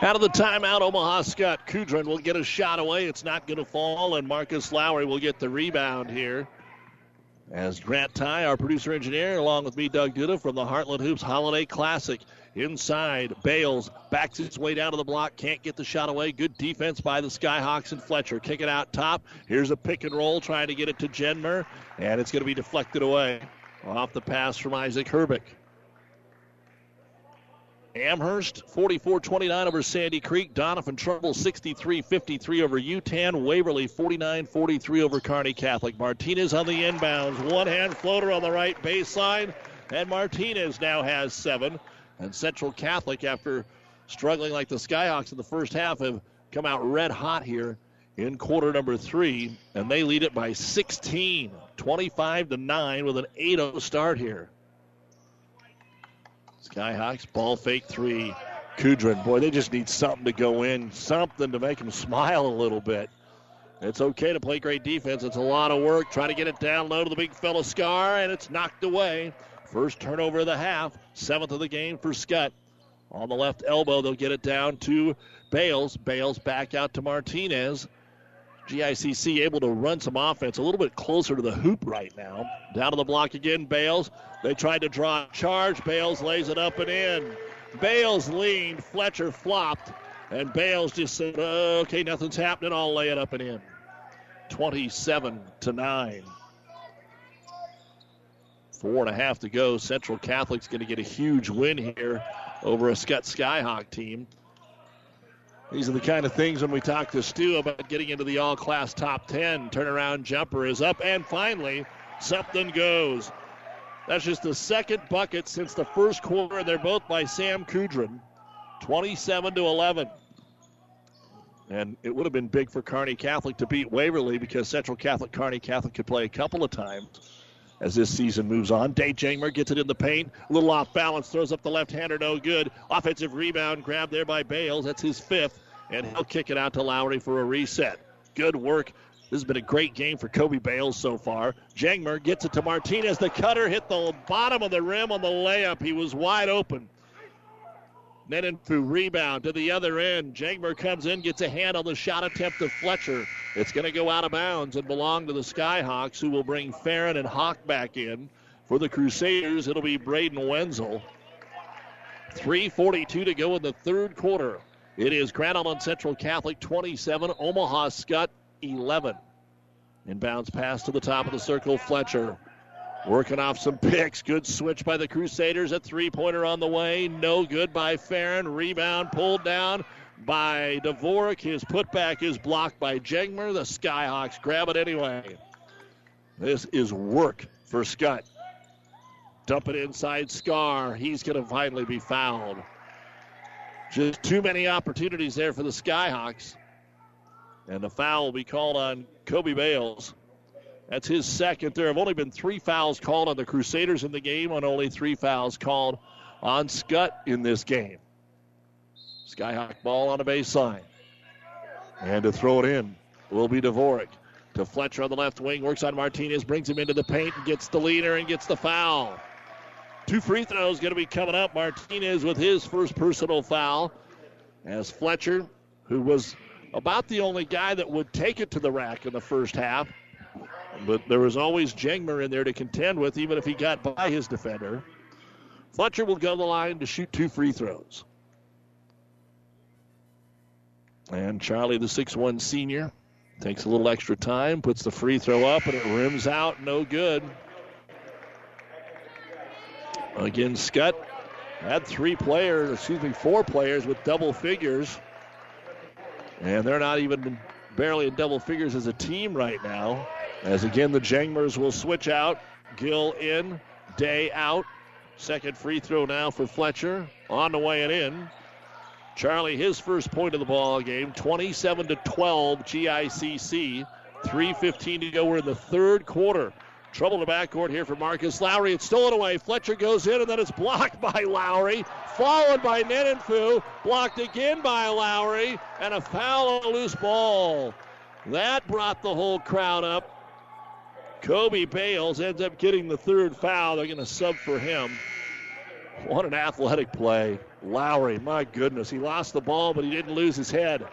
Out of the timeout, Omaha Skutt Kudrin will get a shot away. It's not going to fall, and Marcus Lowry will get the rebound here. As Grant Ty, our producer engineer, along with me, Doug Duda, from the Heartland Hoops Holiday Classic. Inside, Bales backs his way down to the block, can't get the shot away. Good defense by the Skyhawks and Fletcher. Kick it out top. Here's a pick and roll, trying to get it to Jangmer, and it's going to be deflected away off the pass from Isaac Herbeck. Amherst 44 29 over Sandy Creek. Doniphan Trumbull 63 53 over Yutan. Waverly 49 43 over Kearney Catholic. Martinez on the inbounds. One hand floater on the right baseline. And Martinez now has seven. And Central Catholic, after struggling like the Skyhawks in the first half, have come out red hot here in quarter number three. And they lead it by 16, 25 to 9 with an 8 0 start here. Skyhawks ball fake three. Kudrin, boy, they just need something to go in, something to make them smile a little bit. It's okay to play great defense. It's a lot of work. Try to get it down low to the big fella Scar, and it's knocked away. First turnover of the half, seventh of the game for Skutt. On the left elbow, they'll get it down to Bales. Bales back out to Martinez. GICC able to run some offense a little bit closer to the hoop right now. Down to the block again, Bales. They tried to draw a charge. Bales lays it up and in. Bales leaned. Fletcher flopped. And Bales just said, okay, nothing's happening. I'll lay it up and in. 27 to 9. Four and a half to go. Central Catholic's going to get a huge win here over a Skutt Skyhawk team. These are the kind of things when we talk to Stu about getting into the all class top 10. Turnaround jumper is up, and finally, something goes. That's just the second bucket since the first quarter, and they're both by Sam Kudrin. 27 to 11. And it would have been big for Kearney Catholic to beat Waverly because Central Catholic Kearney Catholic could play a couple of times as this season moves on. Day Jangmer gets it in the paint. A little off balance, throws up the left hander, no good. Offensive rebound grabbed there by Bales. That's his fifth. And he'll kick it out to Lowry for a reset. Good work. This has been a great game for Kobe Bales so far. Jangmer gets it to Martinez. The cutter hit the bottom of the rim on the layup. He was wide open. Through rebound to the other end. Jangmer comes in, gets a hand on the shot attempt of Fletcher. It's going to go out of bounds and belong to the Skyhawks, who will bring Farron and Hawk back in. For the Crusaders, it'll be Braden Wenzel. 3.42 to go in the third quarter. It is Grand Island Central Catholic 27, Omaha Skutt 11. Inbounds pass to the top of the circle, Fletcher. Working off some picks. Good switch by the Crusaders. A three pointer on the way. No good by Farron. Rebound pulled down by Dvorak. His putback is blocked by Jangmer. The Skyhawks grab it anyway. This is work for Skutt. Dump it inside Scar. He's going to finally be fouled. Just too many opportunities there for the Skyhawks. And the foul will be called on Kobe Bales. That's his second. There have only been three fouls called on the Crusaders in the game, and only three fouls called on Skutt in this game. Skyhawk ball on a baseline. And to throw it in will be Dvorak. To Fletcher on the left wing, works on Martinez, brings him into the paint, and gets the leader and gets the foul. Two free throws going to be coming up. Martinez with his first personal foul. As Fletcher, who was about the only guy that would take it to the rack in the first half, but there was always Jangmer in there to contend with, even if he got by his defender. Fletcher will go to the line to shoot two free throws. And Charlie, the six-one senior, takes a little extra time, puts the free throw up, and it rims out. No good. Again, Skutt had three players, excuse me, four players with double figures. And they're not even barely in double figures as a team right now. As again, the Jangmers will switch out. Gill in, Day out. Second free throw now for Fletcher. On the way and in. Charlie, his first point of the ball game, 27 to 12, GICC. 3.15 to go. We're in the third quarter. Trouble in the backcourt here for Marcus Lowry. It's stolen away. Fletcher goes in, and then it's blocked by Lowry. Followed by Nenenfu. Blocked again by Lowry. And a foul on a loose ball. That brought the whole crowd up. Kobe Bales ends up getting the third foul. They're going to sub for him. What an athletic play. Lowry, my goodness, he lost the ball, but he didn't lose his head.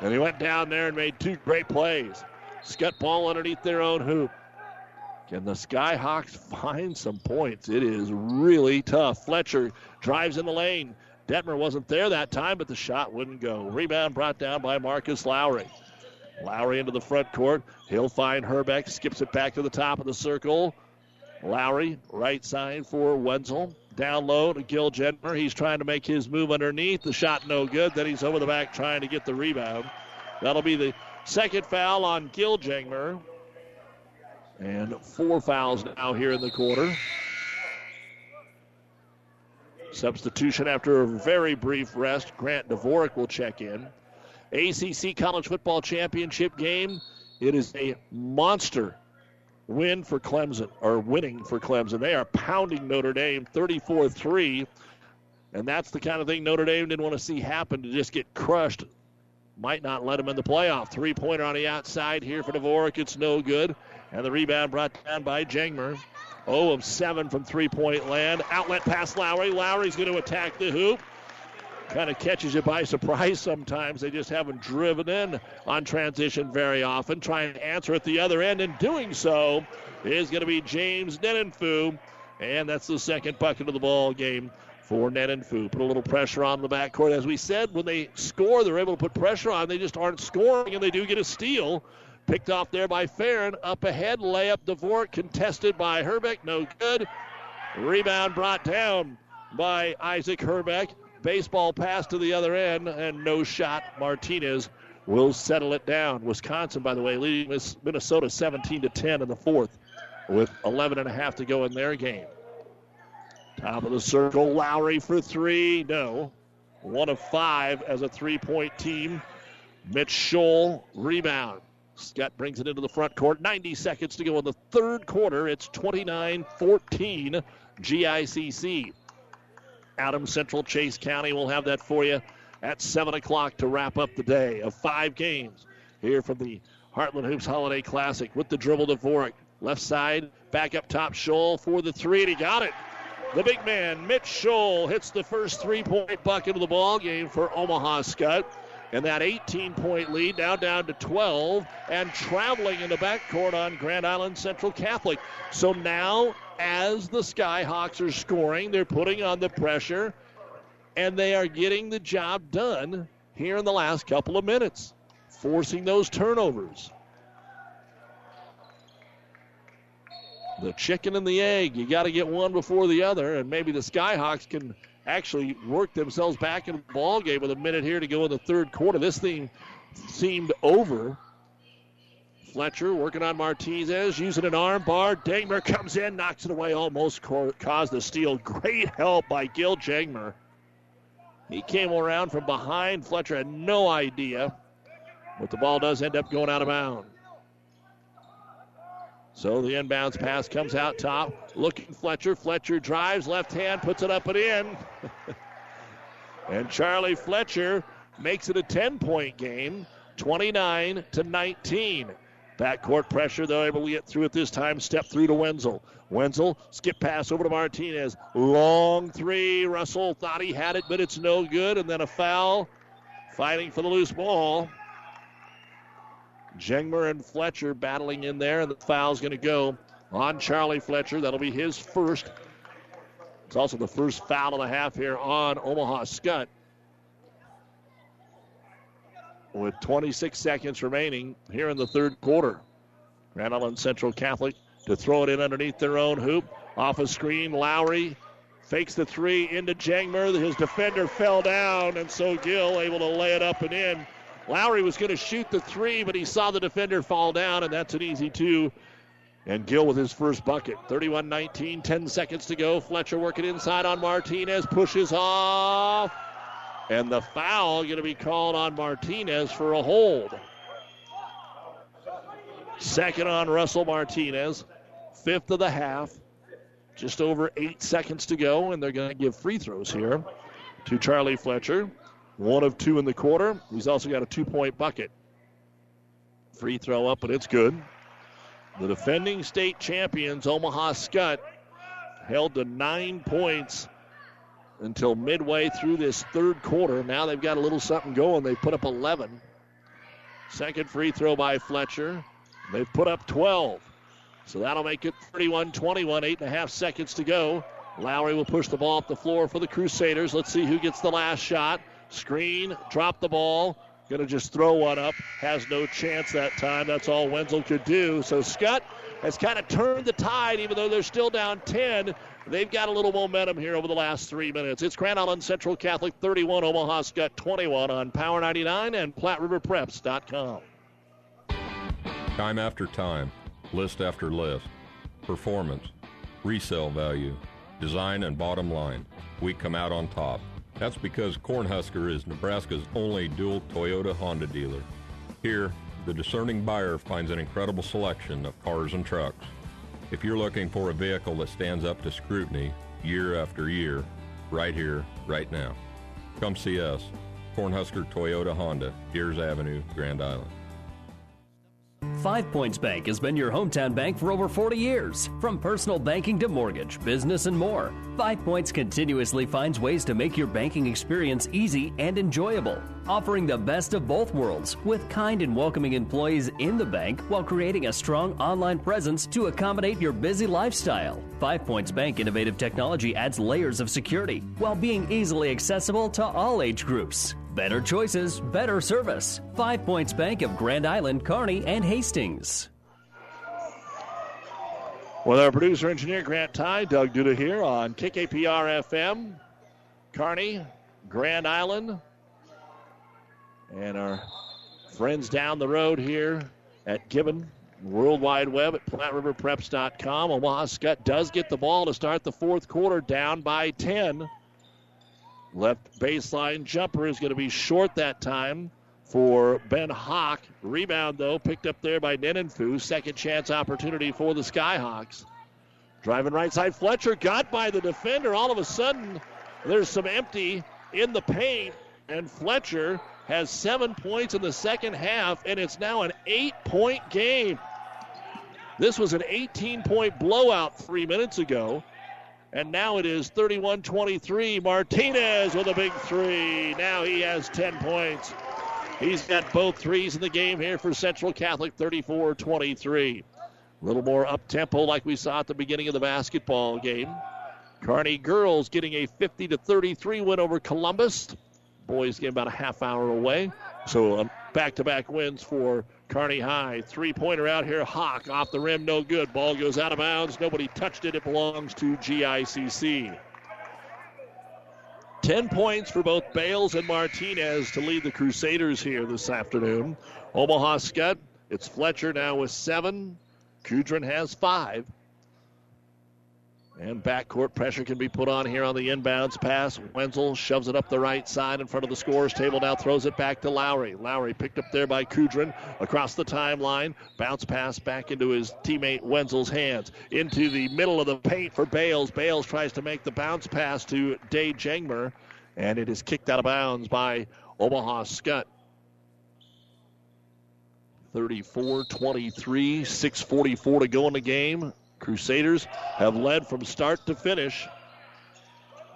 And he went down there and made two great plays. Skutt ball underneath their own hoop. Can the Skyhawks find some points? It is really tough. Fletcher drives in the lane. Detmer wasn't there that time, but the shot wouldn't go. Rebound brought down by Marcus Lowry. Lowry into the front court. He'll find Herbeck, skips it back to the top of the circle. Lowry, right side for Wenzel. Down low to Gil Detmer. He's trying to make his move underneath. The shot no good. Then he's over the back trying to get the rebound. That'll be the second foul on Gil Detmer. And four fouls now here in the quarter. Substitution after a very brief rest. Grant Dvorak will check in. ACC College Football Championship game. It is a monster win for Clemson, or winning for Clemson. They are pounding Notre Dame 34 3. And that's the kind of thing Notre Dame didn't want to see happen to just get crushed. Might not let them in the playoff. Three pointer on the outside here for Dvorak. It's no good. And the rebound brought down by Jangmer. 0 of 7 from three point land. Outlet pass Lowry. Lowry's going to attack the hoop. Kind of catches you by surprise sometimes. They just haven't driven in on transition very often. Trying to answer at the other end, and doing so is going to be James Nenenfu. And that's the second bucket of the ball game for Nenenfu. Put a little pressure on the backcourt. As we said, when they score, they're able to put pressure on. They just aren't scoring, and they do get a steal. Picked off there by Farron. Up ahead, layup Dvorak, contested by Herbeck. No good. Rebound brought down by Isaac Herbeck. Baseball pass to the other end, and no shot. Martinez will settle it down. Wisconsin, by the way, leading Minnesota 17 to 10 in the fourth, with 11 and a half to go in their game. Top of the circle, Lowry for three. No. One of five as a three point team. Mitch Scholl, rebound. Skutt brings it into the front court. 90 seconds to go in the third quarter. It's 29 14 GICC. Adams Central Chase County will have that for you at 7 o'clock to wrap up the day of five games here from the Heartland Hoops Holiday Classic with the dribble to Dvorak. Left side, back up top, Scholl for the three, and he got it. The big man, Mitch Scholl, hits the first three point bucket of the ball game for Omaha Skutt. And that 18 point lead now down to 12 and traveling in the backcourt on Grand Island Central Catholic. So now, as the Skyhawks are scoring, they're putting on the pressure and they are getting the job done here in the last couple of minutes, forcing those turnovers. The chicken and the egg, you got to get one before the other, and maybe the Skyhawks can actually work themselves back in the ball game with a minute here to go in the third quarter. This thing seemed over. Fletcher working on Martinez, using an arm bar. Jangmer comes in, knocks it away, almost caused the steal. Great help by Gil Jangmer. He came around from behind. Fletcher had no idea, but the ball does end up going out of bounds. So the inbounds pass comes out top. Looking Fletcher. Fletcher drives left hand, puts it up and in. and Charlie Fletcher makes it a 10 point game, 29 to 19. Backcourt pressure, though, able to get through it this time. Step through to Wenzel. Wenzel, skip pass over to Martinez. Long three. Russell thought he had it, but it's no good. And then a foul. Fighting for the loose ball. Jengmer and Fletcher battling in there, and the foul's going to go on Charlie Fletcher. That'll be his first. It's also the first foul of the half here on Omaha Skutt. With 26 seconds remaining here in the third quarter. Grand Island Central Catholic to throw it in underneath their own hoop. Off a screen, Lowry fakes the three into Jangmer. His defender fell down, and so Gill able to lay it up and in. Lowry was going to shoot the three, but he saw the defender fall down, and that's an easy two. And Gill with his first bucket. 31 19, 10 seconds to go. Fletcher working inside on Martinez, pushes off. And the foul going to be called on Martinez for a hold. Second on Russell Martinez. Fifth of the half. Just over eight seconds to go, and they're going to give free throws here to Charlie Fletcher. One of two in the quarter. He's also got a two point bucket. Free throw up, but it's good. The defending state champions, Omaha Skutt, held to nine points until midway through this third quarter. Now they've got a little something going. They put up 11. Second free throw by Fletcher. They've put up 12. So that'll make it 31 21, eight and a half seconds to go. Lowry will push the ball up the floor for the Crusaders. Let's see who gets the last shot. Screen, drop the ball. Going to just throw one up. Has no chance that time. That's all Wenzel could do. So Skutt has kind of turned the tide, even though they're still down 10. They've got a little momentum here over the last three minutes. It's Grand Island Central Catholic 31, Omaha Skutt 21 on Power 99 and PlatteRiverPreps.com. Time after time, list after list, performance, resale value, design, and bottom line, we come out on top. That's because Cornhusker is Nebraska's only dual Toyota Honda dealer. Here, the discerning buyer finds an incredible selection of cars and trucks. If you're looking for a vehicle that stands up to scrutiny year after year, right here, right now, come see us. Cornhusker Toyota Honda, Diers Avenue, Grand Island. Five Points Bank has been your hometown bank for over 40 years. From personal banking to mortgage, business, and more, Five Points continuously finds ways to make your banking experience easy and enjoyable, offering the best of both worlds with kind and welcoming employees in the bank while creating a strong online presence to accommodate your busy lifestyle. Five Points Bank innovative technology adds layers of security while being easily accessible to all age groups. Better choices, better service. Five Points Bank of Grand Island, Kearney, and Hastings. With our producer engineer Grant Ty, Doug Duda here on KKPR FM, Kearney, Grand Island, and our friends down the road here at Gibbon World Wide Web at PlatteRiverPreps.com. Omaha Skutt does get the ball to start the fourth quarter down by 10. Left baseline jumper is going to be short that time for Ben Hawk. Rebound, though, picked up there by Nenenfu. Second chance opportunity for the Skyhawks. Driving right side, Fletcher got by the defender. All of a sudden, there's some empty in the paint, and Fletcher has seven points in the second half, and it's now an eight point game. This was an 18 point blowout three minutes ago. And now it is 31 23. Martinez with a big three. Now he has 10 points. He's got both threes in the game here for Central Catholic 34 23. A little more up tempo like we saw at the beginning of the basketball game. Kearney girls getting a 50 to 33 win over Columbus. Boys game about a half hour away. So back to back wins for Kearney High. Three pointer out here. Hawk off the rim. No good. Ball goes out of bounds. Nobody touched it. It belongs to GICC. 10 points for both Bales and Martinez to lead the Crusaders here this afternoon. Omaha Skutt, it's Fletcher now with seven. Kudrin has five. And backcourt pressure can be put on here on the inbounds pass. Wenzel shoves it up the right side in front of the scorers table. Now throws it back to Lowry. Lowry picked up there by Kudrin across the timeline. Bounce pass back into his teammate Wenzel's hands. Into the middle of the paint for Bales. Bales tries to make the bounce pass to Day Jangmer, and it is kicked out of bounds by Omaha Skutt. 34 23, 6.44 to go in the game. Crusaders have led from start to finish.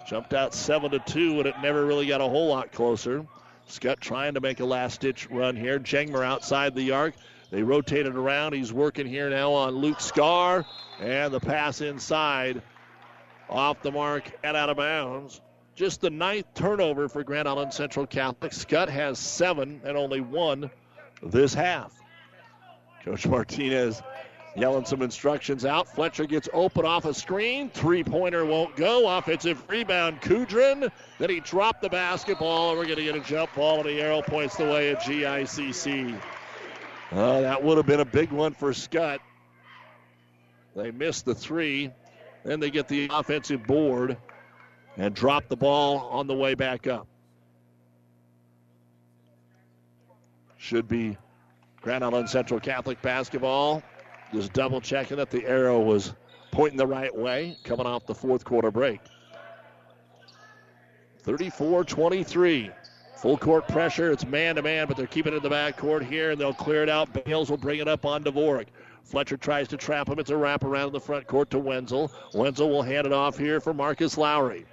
Jumped out 7 to 2, and it never really got a whole lot closer. Skutt trying to make a last ditch run here. Jangmer outside the arc. They rotated around. He's working here now on Luke Scar. And the pass inside. Off the mark and out of bounds. Just the ninth turnover for Grand Island Central Catholic. Skutt has seven and only one this half. Coach Martinez yelling some instructions out. Fletcher gets open off a screen. Three pointer won't go. Offensive rebound, Kudrin. Then he dropped the basketball, we're going to get a jump ball, and the arrow points the way at GICC. Uh, that would have been a big one for Skutt. They missed the three. Then they get the offensive board and drop the ball on the way back up. Should be Grand Island Central Catholic basketball. Just double checking that the arrow was pointing the right way coming off the fourth quarter break. 34 23. Full court pressure. It's man to man, but they're keeping it in the back court here, and they'll clear it out. Bales will bring it up on Dvorak. Fletcher tries to trap him. It's a wrap around the front court to Wenzel. Wenzel will hand it off here for Marcus Lowry.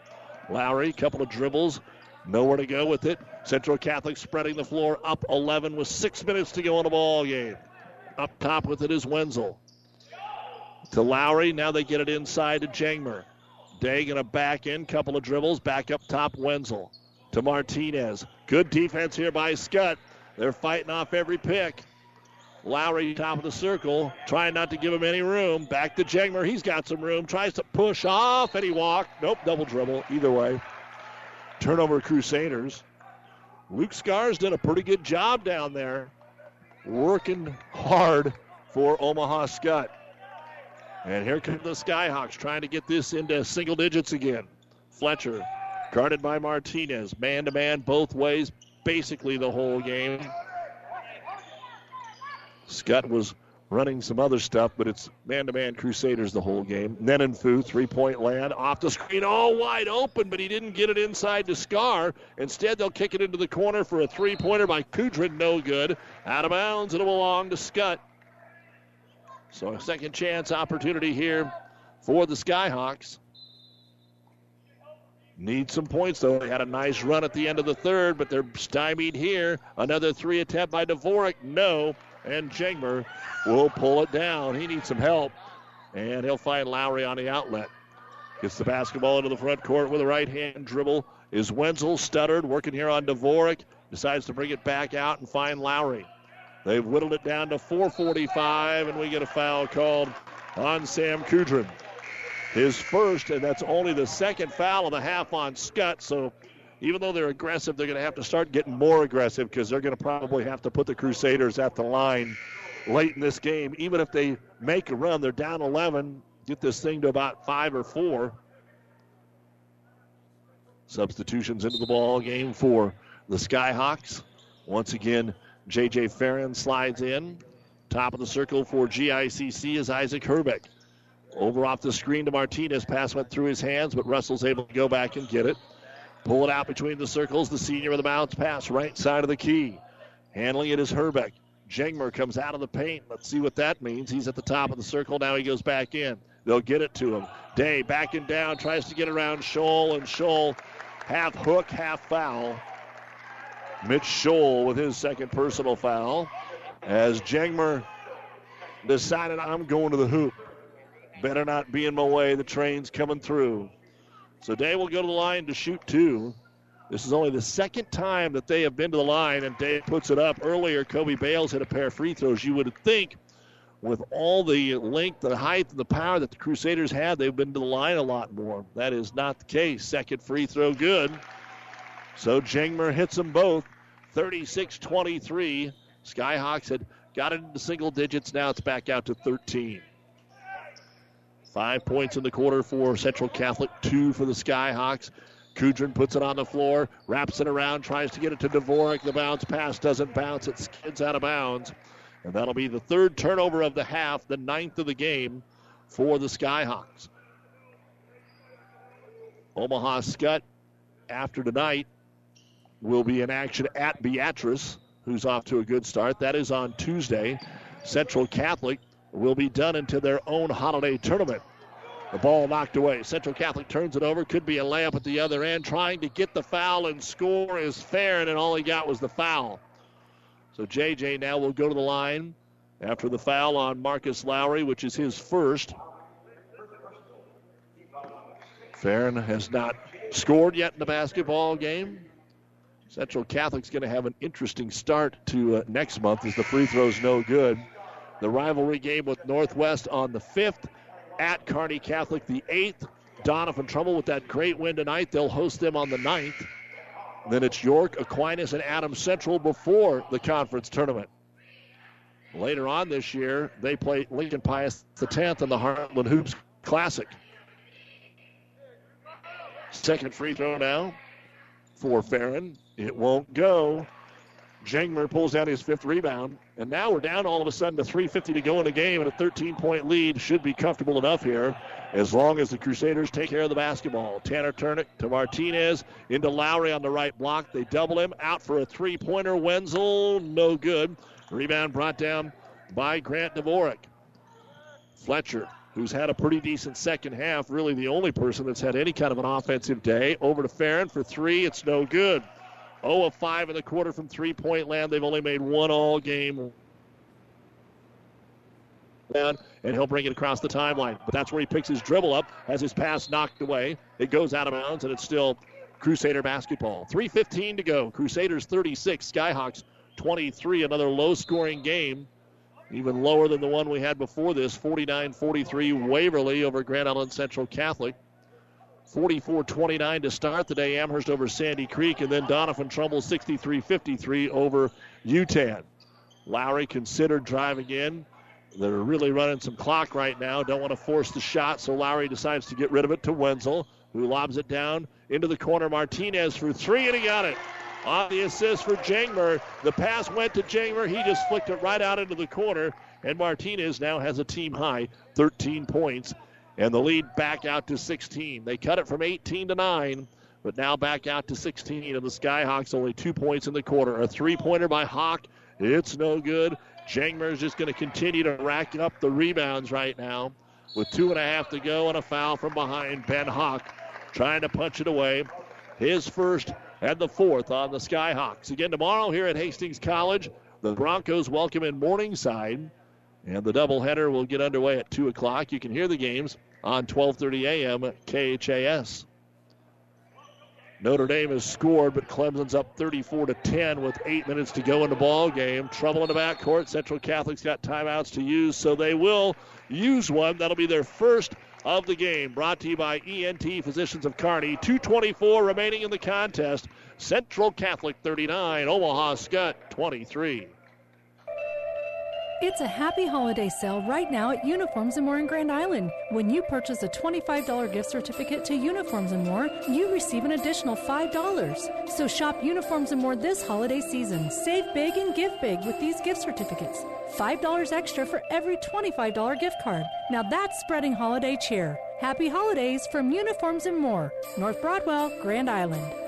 Lowry, couple of dribbles, nowhere to go with it. Central Catholic spreading the floor up 11 with six minutes to go in the ball game. Up top with it is Wenzel. To Lowry, now they get it inside to Jangmer. Day going to back in, couple of dribbles, back up top Wenzel. To Martinez. Good defense here by Skutt. They're fighting off every pick. Lowry, top of the circle, trying not to give him any room. Back to Jangmer. He's got some room. Tries to push off, and he walked. Nope, double dribble. Either way. Turnover Crusaders. Luke Scar's done a pretty good job down there, working hard for Omaha Skutt. And here come the Skyhawks trying to get this into single digits again. Fletcher, guarded by Martinez, man to man both ways, basically the whole game. Skutt was running some other stuff, but it's man to man Crusaders the whole game. Nenenfu, three point land, off the screen, all wide open, but he didn't get it inside to Scar. Instead, they'll kick it into the corner for a three pointer by Kudrin, no good. Out of bounds, it'll belong to Skutt. So a second chance opportunity here for the Skyhawks. Need some points, though. They had a nice run at the end of the third, but they're stymied here. Another three attempt by Dvorak. No and Jangmer will pull it down. He needs some help, and he'll find Lowry on the outlet. Gets the basketball into the front court with a right hand dribble. Is Wenzel stuttered, working here on Dvorak. Decides to bring it back out and find Lowry. They've whittled it down to 4:45, and we get a foul called on Sam Kudrin. His first, and that's only the second foul of the half on Skutt. So even though they're aggressive, they're going to have to start getting more aggressive because they're going to probably have to put the Crusaders at the line late in this game. Even if they make a run, they're down 11, get this thing to about five or four. Substitutions into the ball game for the Skyhawks. Once again, J.J. Farron slides in. Top of the circle for GICC is Isaac Herbeck. Over off the screen to Martinez. Pass went through his hands, but Russell's able to go back and get it. Pull it out between the circles. The senior with the bounce pass, right side of the key. Handling it is Herbeck. Jangmer comes out of the paint. Let's see what that means. He's at the top of the circle. Now he goes back in. They'll get it to him. Day backing down, tries to get around Scholl, and Scholl half hook, half foul. Mitch Scholl with his second personal foul. As Jangmer decided, I'm going to the hoop. Better not be in my way. The train's coming through. So Day will go to the line to shoot two. This is only the second time that they have been to the line, and Day puts it up. Earlier, Kobe Bales hit a pair of free throws. You would think, with all the length, the height, and the power that the Crusaders had, they've been to the line a lot more. That is not the case. Second free throw good. So Jangmer hits them both. 36 23. Skyhawks had got it into single digits. Now it's back out to 13. Five points in the quarter for Central Catholic, two for the Skyhawks. Kudrin puts it on the floor, wraps it around, tries to get it to Dvorak. The bounce pass doesn't bounce, it skids out of bounds. And that'll be the third turnover of the half, the ninth of the game for the Skyhawks. Omaha Skutt, after tonight, will be in action at Beatrice, who's off to a good start. That is on Tuesday. Central Catholic will be done into their own holiday tournament. The ball knocked away. Central Catholic turns it over. Could be a layup at the other end. Trying to get the foul and score is fair, and all he got was the foul. So JJ now will go to the line after the foul on Marcus Lowry, which is his first. Farron has not scored yet in the basketball game. Central Catholic's going to have an interesting start to uh, next month as the free throw's no good. The rivalry game with Northwest on the 5th at Kearney Catholic the 8th. Doniphan Trumbull with that great win tonight. They'll host them on the 9th. Then it's York, Aquinas, and Adams Central before the conference tournament. Later on this year, they play Lincoln Pius the 10th in the Heartland Hoops Classic. Second free throw now for Farron. It won't go. Jangmer pulls down his fifth rebound. And now we're down all of a sudden to 3.50 to go in the game, and a 13 point lead should be comfortable enough here as long as the Crusaders take care of the basketball. Tanner Turnick to Martinez, into Lowry on the right block. They double him, out for a three pointer. Wenzel, no good. Rebound brought down by Grant Dvorak. Fletcher who's had a pretty decent second half. Really, the only person that's had any kind of an offensive day. Over to Farron for three. It's no good. 0 of 5 in the quarter from three point land. They've only made one all game. And he'll bring it across the timeline. But that's where he picks his dribble up, has his pass knocked away. It goes out of bounds, and it's still Crusader basketball. 3.15 to go. Crusaders 36, Skyhawks 23. Another low scoring game, even lower than the one we had before this 49 43 Waverly over Grand Island Central Catholic. 44 29 to start the day. Amherst over Sandy Creek, and then Doniphan Trumbull 63 53 over Yutan. Lowry considered driving in. They're really running some clock right now. Don't want to force the shot, so Lowry decides to get rid of it to Wenzel, who lobs it down into the corner. Martinez for three, and he got it. On the assist for Jangmer. The pass went to Jangmer. He just flicked it right out into the corner, and Martinez now has a team high 13 points and the lead back out to 16. They cut it from 18 to 9, but now back out to 16. And the Skyhawks only two points in the quarter. A three pointer by Hawk. It's no good. Jangmer is just going to continue to rack up the rebounds right now with two and a half to go and a foul from behind. Ben Hawk trying to punch it away. His first and the fourth on the Skyhawks. Again tomorrow here at Hastings College, the Broncos welcome in Morningside. And the doubleheader will get underway at 2 o'clock. You can hear the games on 12:30 a.m. KHAS. Notre Dame has scored, but Clemson's up 34 to 10 with eight minutes to go in the ball game. Trouble in the backcourt. Central Catholic's got timeouts to use, so they will use one. That'll be their first of the game. Brought to you by ENT Physicians of Kearney. 2:24 remaining in the contest. Central Catholic 39, Omaha Skutt 23. It's a happy holiday sale right now at Uniforms and More in Grand Island. When you purchase a $25 gift certificate to Uniforms and More, you receive an additional $5. So shop Uniforms and More this holiday season. Save big and give big with these gift certificates. $5 extra for every $25 gift card. Now that's spreading holiday cheer. Happy holidays from Uniforms and More, North Broadwell, Grand Island.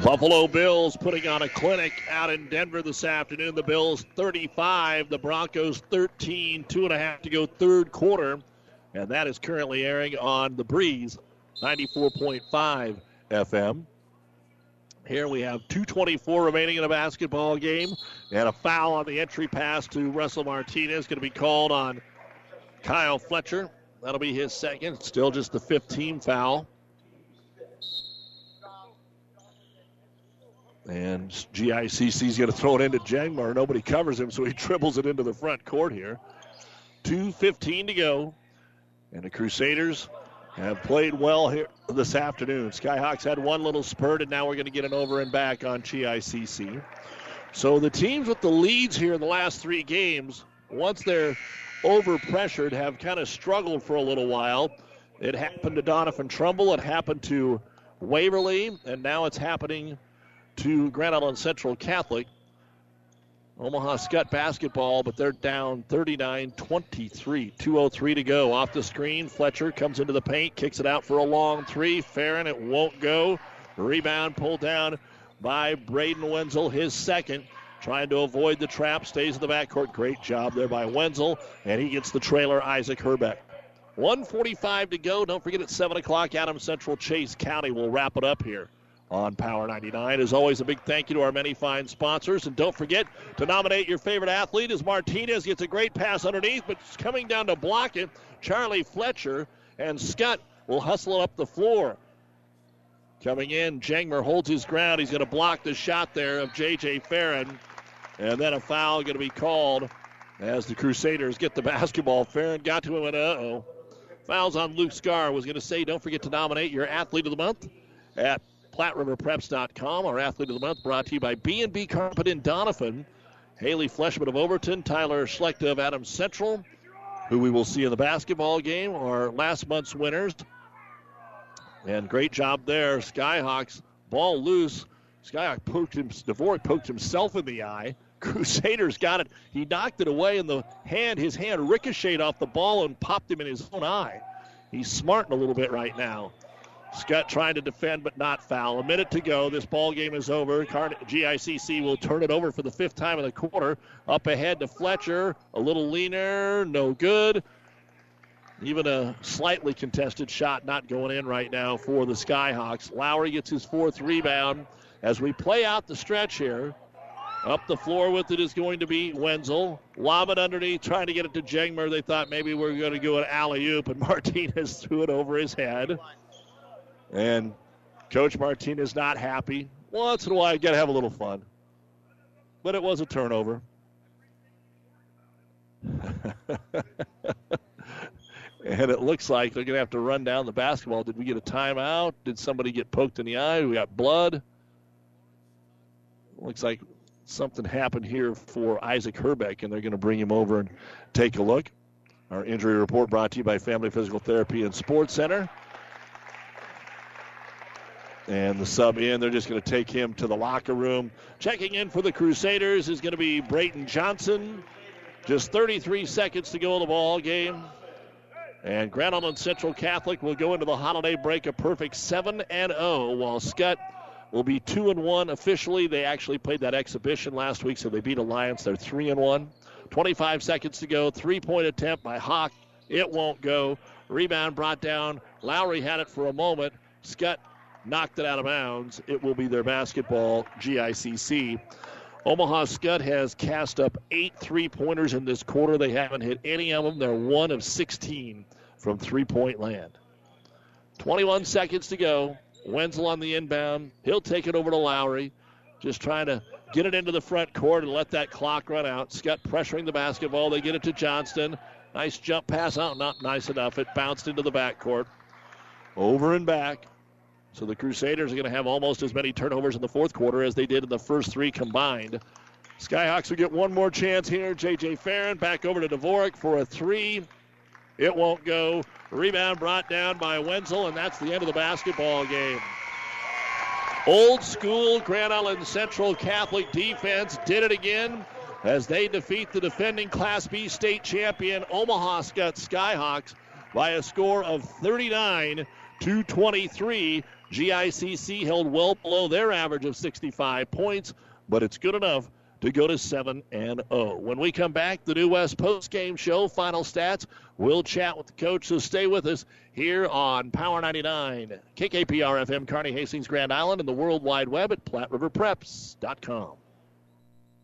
Buffalo Bills putting on a clinic out in Denver this afternoon. The Bills 35, the Broncos 13, two and a half to go third quarter. And that is currently airing on the Breeze 94.5 FM. Here we have 2.24 remaining in a basketball game. And a foul on the entry pass to Russell Martinez going to be called on Kyle Fletcher. That'll be his second. Still just the 15 foul. And GICC's going to throw it into Jangmer. Nobody covers him, so he dribbles it into the front court here. 2.15 to go. And the Crusaders have played well here this afternoon. Skyhawks had one little spurt, and now we're going to get an over and back on GICC. So the teams with the leads here in the last three games, once they're over pressured, have kind of struggled for a little while. It happened to Doniphan Trumbull, it happened to Waverly, and now it's happening to Grand Island Central Catholic. Omaha Skutt basketball, but they're down 39 23. 2.03 to go. Off the screen, Fletcher comes into the paint, kicks it out for a long three. Farron, it won't go. Rebound pulled down by Braden Wenzel, his second. Trying to avoid the trap, stays in the backcourt. Great job there by Wenzel, and he gets the trailer, Isaac Herbeck. 145 to go. Don't forget at 7 o'clock, Adams Central Chase County will wrap it up here on Power 99. As always, a big thank you to our many fine sponsors. And don't forget to nominate your favorite athlete as Martinez gets a great pass underneath, but coming down to block it, Charlie Fletcher and Skutt will hustle it up the floor. Coming in, Jangmer holds his ground. He's going to block the shot there of J.J. Farron. And then a foul going to be called as the Crusaders get the basketball. Farron got to him and uh-oh. Fouls on Luke Scar. Was going to say, don't forget to nominate your athlete of the month at PlatteRiverPreps.com. Our athlete of the month brought to you by B&B Carpet in Doniphan. Haley Fleshman of Overton, Tyler Schlechter of Adams Central, who we will see in the basketball game, are last month's winners. And great job there. Skyhawks, ball loose. Skyhawk poked him, Dvorak poked himself in the eye. Crusaders got it. He knocked it away in the hand. His hand ricocheted off the ball and popped him in his own eye. He's smarting a little bit right now. Skutt trying to defend but not foul. A minute to go. This ball game is over. GICC will turn it over for the fifth time in the quarter. Up ahead to Fletcher. A little leaner. No good. Even a slightly contested shot not going in right now for the Skyhawks. Lowry gets his fourth rebound. As we play out the stretch here, up the floor with it is going to be Wenzel. Lob it underneath, trying to get it to Jangmer. They thought maybe we are going to go an alley oop, and Martinez threw it over his head. And Coach Martinez is not happy. Once in a while, you got to have a little fun. But it was a turnover. and it looks like they're going to have to run down the basketball. Did we get a timeout? Did somebody get poked in the eye? We got blood. Looks like something happened here for Isaac Herbeck, and they're going to bring him over and take a look. Our injury report brought to you by Family Physical Therapy and Sports Center. And the sub in, they're just going to take him to the locker room. Checking in for the Crusaders is going to be Brayton Johnson. Just 33 seconds to go in the ball game. And Grand Island Central Catholic will go into the holiday break a perfect 7 and 0, while Skutt will be 2 and 1 officially. They actually played that exhibition last week, so they beat Alliance. They're 3 and 1. 25 seconds to go. Three point attempt by Hawk. It won't go. Rebound brought down. Lowry had it for a moment. Skutt knocked it out of bounds. It will be their basketball GICC. Omaha Skutt has cast up eight three pointers in this quarter. They haven't hit any of them. They're one of 16 from three point land. 21 seconds to go. Wenzel on the inbound. He'll take it over to Lowry. Just trying to get it into the front court and let that clock run out. Skutt pressuring the basketball. They get it to Johnston. Nice jump pass out. Not nice enough. It bounced into the backcourt. Over and back. So the Crusaders are going to have almost as many turnovers in the fourth quarter as they did in the first three combined. Skyhawks will get one more chance here. J.J. Farron back over to Dvorak for a three. It won't go. Rebound brought down by Wenzel, and that's the end of the basketball game. Old school Grand Island Central Catholic defense did it again as they defeat the defending Class B state champion Omaha Skutt Skyhawks by a score of 39 to 23. GICC held well below their average of 65 points, but it's good enough to go to 7 and 0. When we come back, the New West post game show, final stats. We'll chat with the coach, so stay with us here on Power 99, KKPR FM, Kearney Hastings, Grand Island, and the World Wide Web at PlatteRiverPreps.com.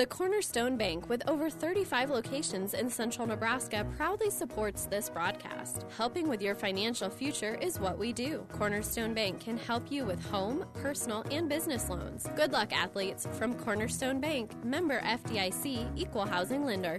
The Cornerstone Bank, with over 35 locations in central Nebraska, proudly supports this broadcast. Helping with your financial future is what we do. Cornerstone Bank can help you with home, personal, and business loans. Good luck, athletes, from Cornerstone Bank, member FDIC, equal housing lender.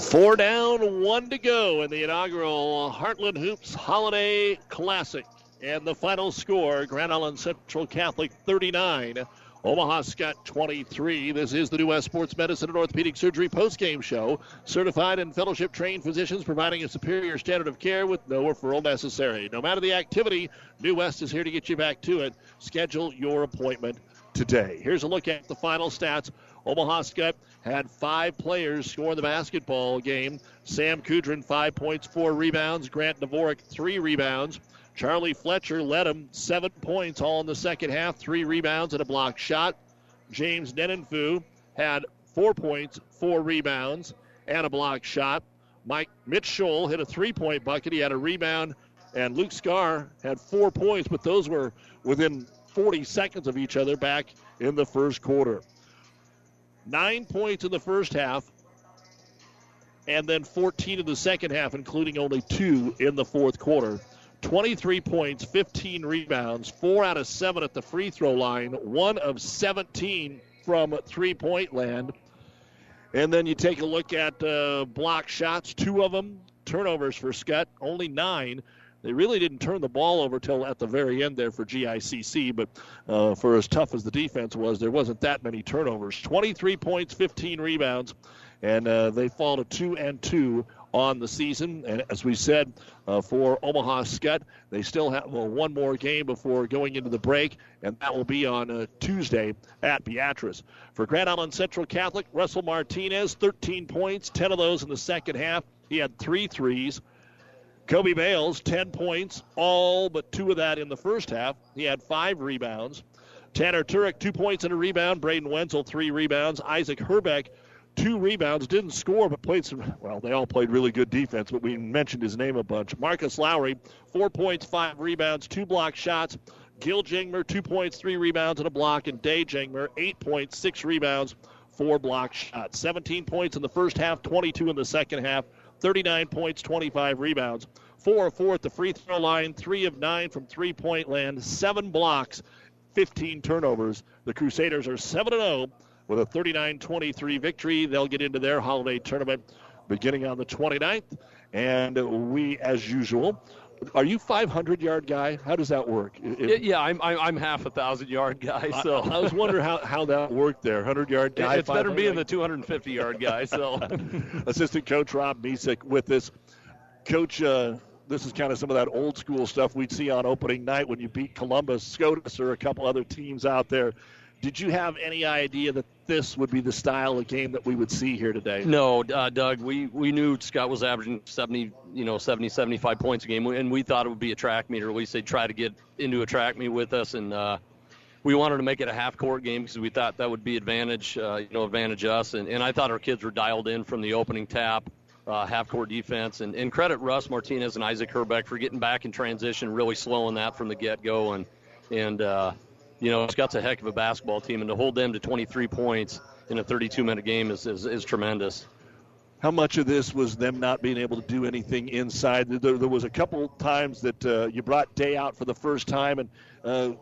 Four down, one to go in the inaugural Heartland Hoops Holiday Classic. And the final score Grand Island Central Catholic 39. Omaha Skutt 23. This is the New West Sports Medicine and Orthopedic Surgery postgame show. Certified and fellowship trained physicians providing a superior standard of care with no referral necessary. No matter the activity, New West is here to get you back to it. Schedule your appointment today. Here's a look at the final stats. Omaha Skutt had five players score in the basketball game. Sam Kudrin, five points, four rebounds. Grant Dvorak, three rebounds. Charlie Fletcher led him seven points all in the second half, three rebounds and a block shot. James Nenenfu had four points, four rebounds, and a block shot. Mike Mitchell hit a three point bucket. He had a rebound, and Luke Scar had four points, but those were within 40 seconds of each other back in the first quarter. Nine points in the first half, and then 14 in the second half, including only two in the fourth quarter. 23 points, 15 rebounds, four out of seven at the free throw line, one of 17 from three point land. And then you take a look at uh, block shots, two of them, turnovers for Skutt, only nine. They really didn't turn the ball over till at the very end there for GICC, but uh, for as tough as the defense was, there wasn't that many turnovers. 23 points, 15 rebounds, and uh, they fall to two and two on the season. And as we said, uh, for Omaha Skutt, they still have well, one more game before going into the break, and that will be on uh, Tuesday at Beatrice. For Grand Island Central Catholic, Russell Martinez, 13 points, 10 of those in the second half. He had three threes. Kobe Bales, 10 points, all but two of that in the first half. He had five rebounds. Tanner Turek, two points and a rebound. Braden Wenzel, three rebounds. Isaac Herbeck, two rebounds, didn't score, but played some, well, they all played really good defense, but we mentioned his name a bunch. Marcus Lowry, four points, five rebounds, two block shots. Gil Jangmer, two points, three rebounds, and a block. And Day Jangmer, eight points, six rebounds, four block shots. 17 points in the first half, 22 in the second half. 39 points, 25 rebounds. Four of four at the free throw line, three of nine from three point land, seven blocks, 15 turnovers. The Crusaders are 7 0 with a 39 23 victory. They'll get into their holiday tournament beginning on the 29th. And we, as usual, are you 500 yard guy? How does that work? If, yeah, I'm, I'm half a thousand yard guy. So I, I, was wondering how, how that worked there. 100 yard guy. It's better being the 250 yard guy. So assistant coach Rob Misek with this. Coach, uh, this is kind of some of that old school stuff we'd see on opening night when you beat Columbus, SCOTUS, or a couple other teams out there. Did you have any idea that this would be the style of game that we would see here today? No, uh, Doug. We we knew Skutt was averaging 70, you know, 70, 75 points a game, and we thought it would be a track meet, or at least they'd try to get into a track meet with us, and uh, we wanted to make it a half court game because we thought that would be advantage, uh, you know, advantage us, and, and I thought our kids were dialed in from the opening tap. Uh, half court defense and, and credit Russ Martinez and Isaac Herbeck for getting back in transition, really slowing that from the get go and and uh, you know, Skutt's a heck of a basketball team, and to hold them to 23 points in a 32 minute game is, is, is tremendous. How much of this was them not being able to do anything inside? There, there was a couple times that uh, you brought Day out for the first time, and uh,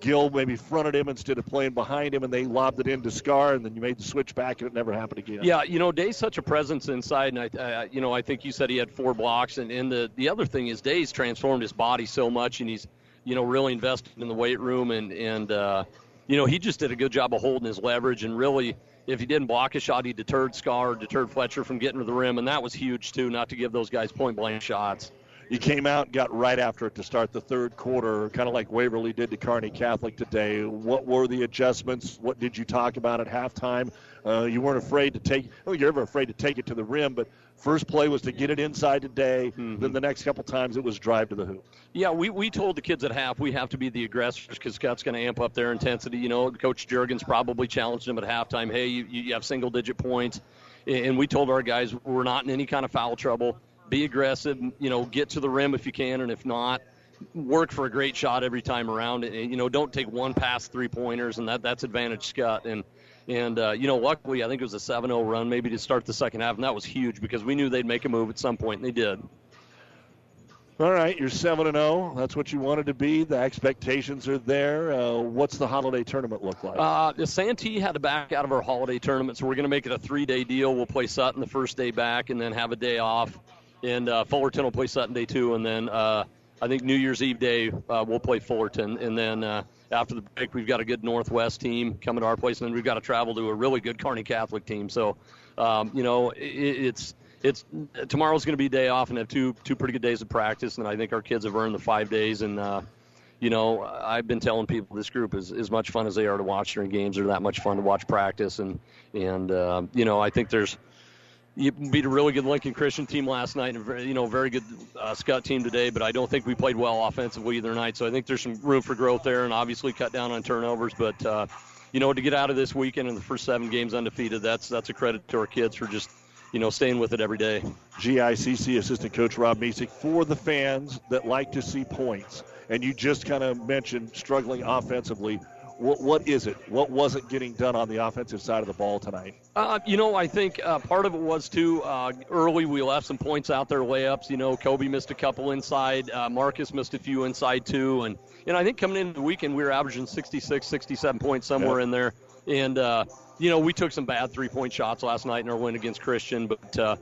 Gill maybe fronted him instead of playing behind him, and they lobbed it into Scar, and then you made the switch back, and it never happened again. Yeah, you know, Day's such a presence inside, and I, uh, you know, I think you said he had four blocks, and, and the the other thing is Day's transformed his body so much, and he's you know, really invested in the weight room and and uh, you know he just did a good job of holding his leverage and really. If he didn't block a shot, he deterred Scar, deterred Fletcher from getting to the rim, and that was huge too. Not to give those guys point blank shots. You came out got right after it to start the third quarter, kind of like Waverly did to Kearney Catholic today. What were the adjustments? What did you talk about at halftime? Uh, you weren't afraid to take. Well, you're never afraid to take it to the rim, but First play was to get it inside today. Mm-hmm. Then the next couple times it was drive to the hoop. Yeah, we, we told the kids at half we have to be the aggressors because Skutt's going to amp up their intensity. You know, Coach Jurgens probably challenged them at halftime. Hey, you, you have single digit points. and we told our guys we're not in any kind of foul trouble. Be aggressive, you know, get to the rim if you can, and if not, work for a great shot every time around. And, you know, don't take one pass three pointers, and that that's advantage Skutt. And and uh, you know, luckily, I think it was a 7-0 run maybe to start the second half, and that was huge because we knew they'd make a move at some point, and they did. All right, you're seven and zero. That's what you wanted to be. The expectations are there. Uh, what's the holiday tournament look like? Uh, the Santee had to back out of our holiday tournament, so we're going to make it a three-day deal. We'll play Sutton the first day back, and then have a day off. And uh, Fullerton will play Sutton day two, and then uh, I think New Year's Eve day uh, we'll play Fullerton, and then uh, after the break we've got a good Northwest team coming to our place, and then we've got to travel to a really good Kearney Catholic team. So, um, you know, it, it's it's tomorrow's going to be a day off and have two two pretty good days of practice, and I think our kids have earned the five days. And uh, you know, I've been telling people this group is as much fun as they are to watch during games. They're that much fun to watch practice, and and uh, you know, I think there's you beat a really good Lincoln Christian team last night, and very, you know, very good uh, Skutt team today. But I don't think we played well offensively either night. So I think there's some room for growth there, and obviously cut down on turnovers. But uh, you know, to get out of this weekend in the first seven games undefeated, that's that's a credit to our kids for just you know, staying with it every day. GICC assistant coach Rob Misick for the fans that like to see points. And you just kind of mentioned struggling offensively. What, what is it? What wasn't getting done on the offensive side of the ball tonight? Uh, you know, I think uh, part of it was too uh, early. We left some points out there, layups. You know, Kobe missed a couple inside. Uh, Marcus missed a few inside too. And and I think coming into the weekend, we were averaging 66, 67 points somewhere yeah. in there. And uh, you know, we took some bad three point shots last night in our win against Christian, but uh,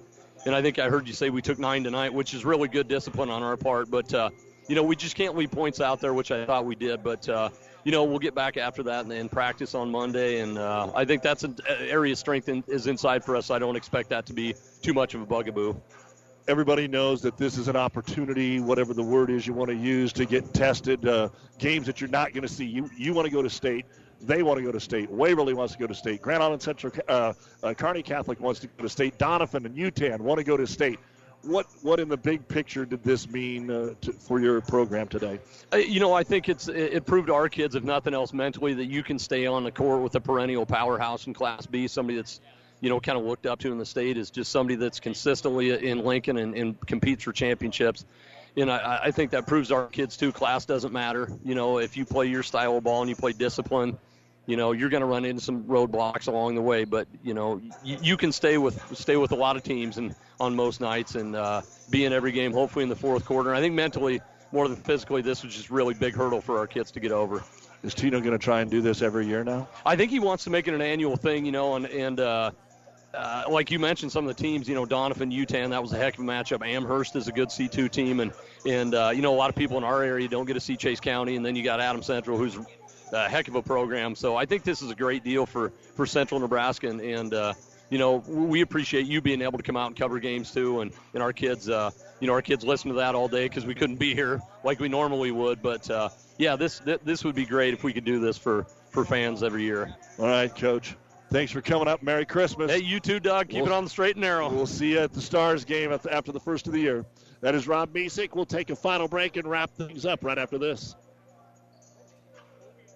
and I think I heard you say we took nine tonight, which is really good discipline on our part. But uh, you know, we just can't leave points out there, which I thought we did. But uh, you know, we'll get back after that and, and practice on Monday, and uh, I think that's an area of strength in, is inside for us. I don't expect that to be too much of a bugaboo. Everybody knows that this is an opportunity, whatever the word is you want to use, to get tested. Uh, games that you're not going to see. You you want to go to state they want to go to state. Waverly wants to go to state. Grand Island Central, uh, uh, Kearney Catholic wants to go to state. Doniphan and Yutan want to go to state. What what in the big picture did this mean uh, to, for your program today? Uh, you know, I think it's it proved to our kids, if nothing else, mentally that you can stay on the court with a perennial powerhouse in Class B, somebody that's you know kind of looked up to in the state is just somebody that's consistently in Lincoln and, and competes for championships you know, I, I think that proves our kids too. Class doesn't matter. You know, if you play your style of ball and you play discipline, you know you're going to run into some roadblocks along the way but you know you, you, can stay with stay with a lot of teams and on most nights and uh, be in every game hopefully in the fourth quarter. And i think mentally more than physically this was just really big hurdle for our kids to get over. Is tino going to try and do this every year now? I think he wants to make it an annual thing you know and and uh, uh, like you mentioned, some of the teams, you know, Doniphan, Yutan, that was a heck of a matchup. Amherst is a good C2 team, and and uh, you know a lot of people in our area don't get to see Chase County, and then you got Adams Central, who's a heck of a program. So I think this is a great deal for, for Central Nebraska. And, and uh, you know, we appreciate you being able to come out and cover games too. And, and our kids, uh, you know, our kids listen to that all day because we couldn't be here like we normally would. But uh, yeah, this this would be great if we could do this for, for fans every year. All right, Coach. Thanks for coming up. Merry Christmas. Hey, you too, Doug. Keep we'll, it on the straight and narrow. We'll see you at the Stars game after the first of the year. That is Rob Misick. We'll take a final break and wrap things up right after this.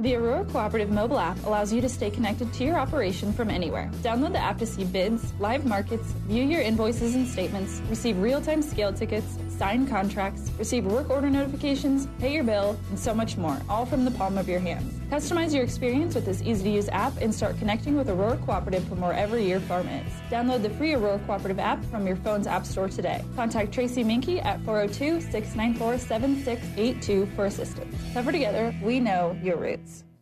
The Aurora Cooperative mobile app allows you to stay connected to your operation from anywhere. Download the app to see bids, live markets, view your invoices and statements, receive real time scale tickets, sign contracts, receive work order notifications, pay your bill, and so much more, all from the palm of your hands. Customize your experience with this easy to use app and start connecting with Aurora Cooperative from wherever your farm is. Download the free Aurora Cooperative app from your phone's app store today. Contact Tracy Minky at 402 694 7682 for assistance. Tougher together, we know your roots.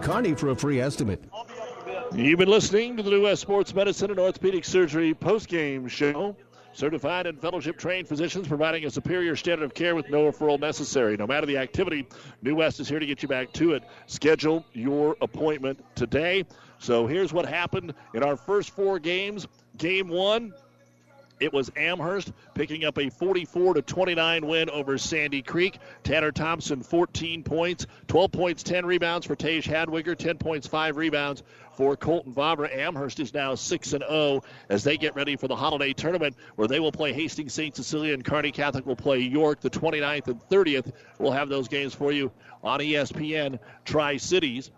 Kearney for a free estimate. You've been listening to the New West Sports Medicine and Orthopedic Surgery postgame show. Certified and fellowship trained physicians providing a superior standard of care with no referral necessary. No matter the activity, New West is here to get you back to it. Schedule your appointment today. So here's what happened in our first four games. Game one, it was Amherst picking up a 44 to 29 win over Sandy Creek. Tanner Thompson 14 points, 12 points, 10 rebounds for Tage Hadwiger, 10 points, 5 rebounds for Colton Vavra. Amherst is now 6 and 0 as they get ready for the holiday tournament where they will play Hastings St. Cecilia and Kearney Catholic will play York the 29th and 30th. We'll have those games for you on ESPN Tri Cities.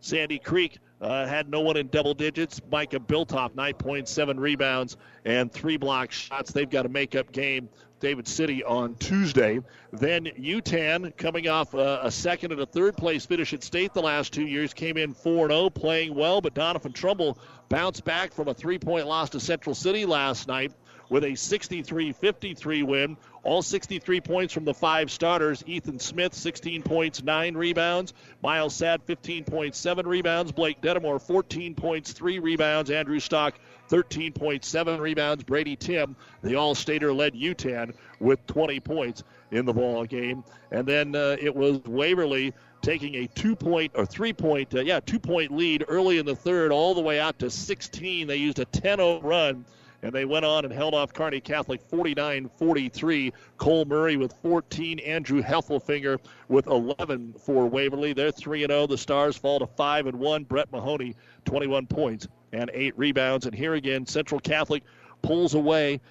Sandy Creek uh, had no one in double digits. Micah Biltoff, 9.7 rebounds and three block shots. They've got a makeup game. David City on Tuesday. Then Yutan, coming off uh, a second and a third place finish at state the last two years, came in 4 0, playing well, but Doniphan Trumbull bounced back from a three point loss to Central City last night with a 63 53 win. All 63 points from the five starters. Ethan Smith, 16 points, 9 rebounds. Miles Sad, 15.7 rebounds. Blake Dedamore, 14 points, 3 rebounds. Andrew Stock, 13.7 rebounds. Brady Tim, the All Stater, led Yutan with 20 points in the ball game. And then uh, it was Waverly taking a two point or three point, uh, yeah, two point lead early in the third, all the way out to 16. They used a 10 0 run and they went on and held off Kearney Catholic 49 43. Cole Murray with 14, Andrew Heffelfinger with 11 for Waverly. They're 3 0. The Stars fall to 5 and 1. Brett Mahoney, 21 points and 8 rebounds. And here again, Central Catholic pulls away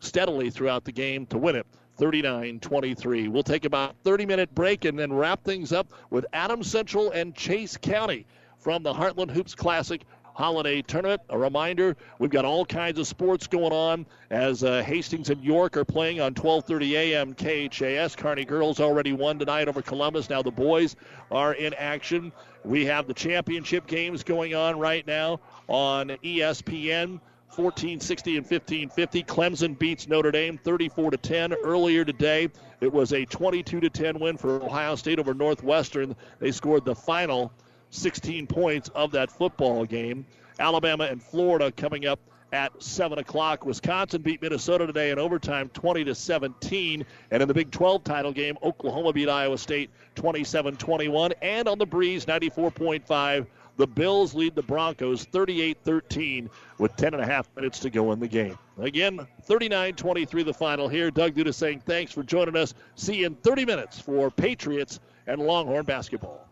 steadily throughout the game to win it. 39 23. We'll take about 30 minute break and then wrap things up with Adams Central and Chase County from the Heartland Hoops Classic holiday tournament. A reminder, we've got all kinds of sports going on as uh, Hastings and York are playing on 12:30 a.m. KHAS. Kearney girls already won tonight over Columbus. Now the boys are in action. We have the championship games going on right now on ESPN. 1460 and 1550. Clemson beats Notre Dame 34 to 10 earlier today. It was a 22 to 10 win for Ohio State over Northwestern. They scored the final 16 points of that football game. Alabama and Florida coming up at 7 o'clock. Wisconsin beat Minnesota today in overtime 20 to 17. And in the Big 12 title game, Oklahoma beat Iowa State 27 21. And on the breeze, 94.5. The Bills lead the Broncos 38 13 with 10 and a half minutes to go in the game. Again, 39 23 the final here. Doug Duda saying thanks for joining us. See you in 30 minutes for Patriots and Longhorn basketball.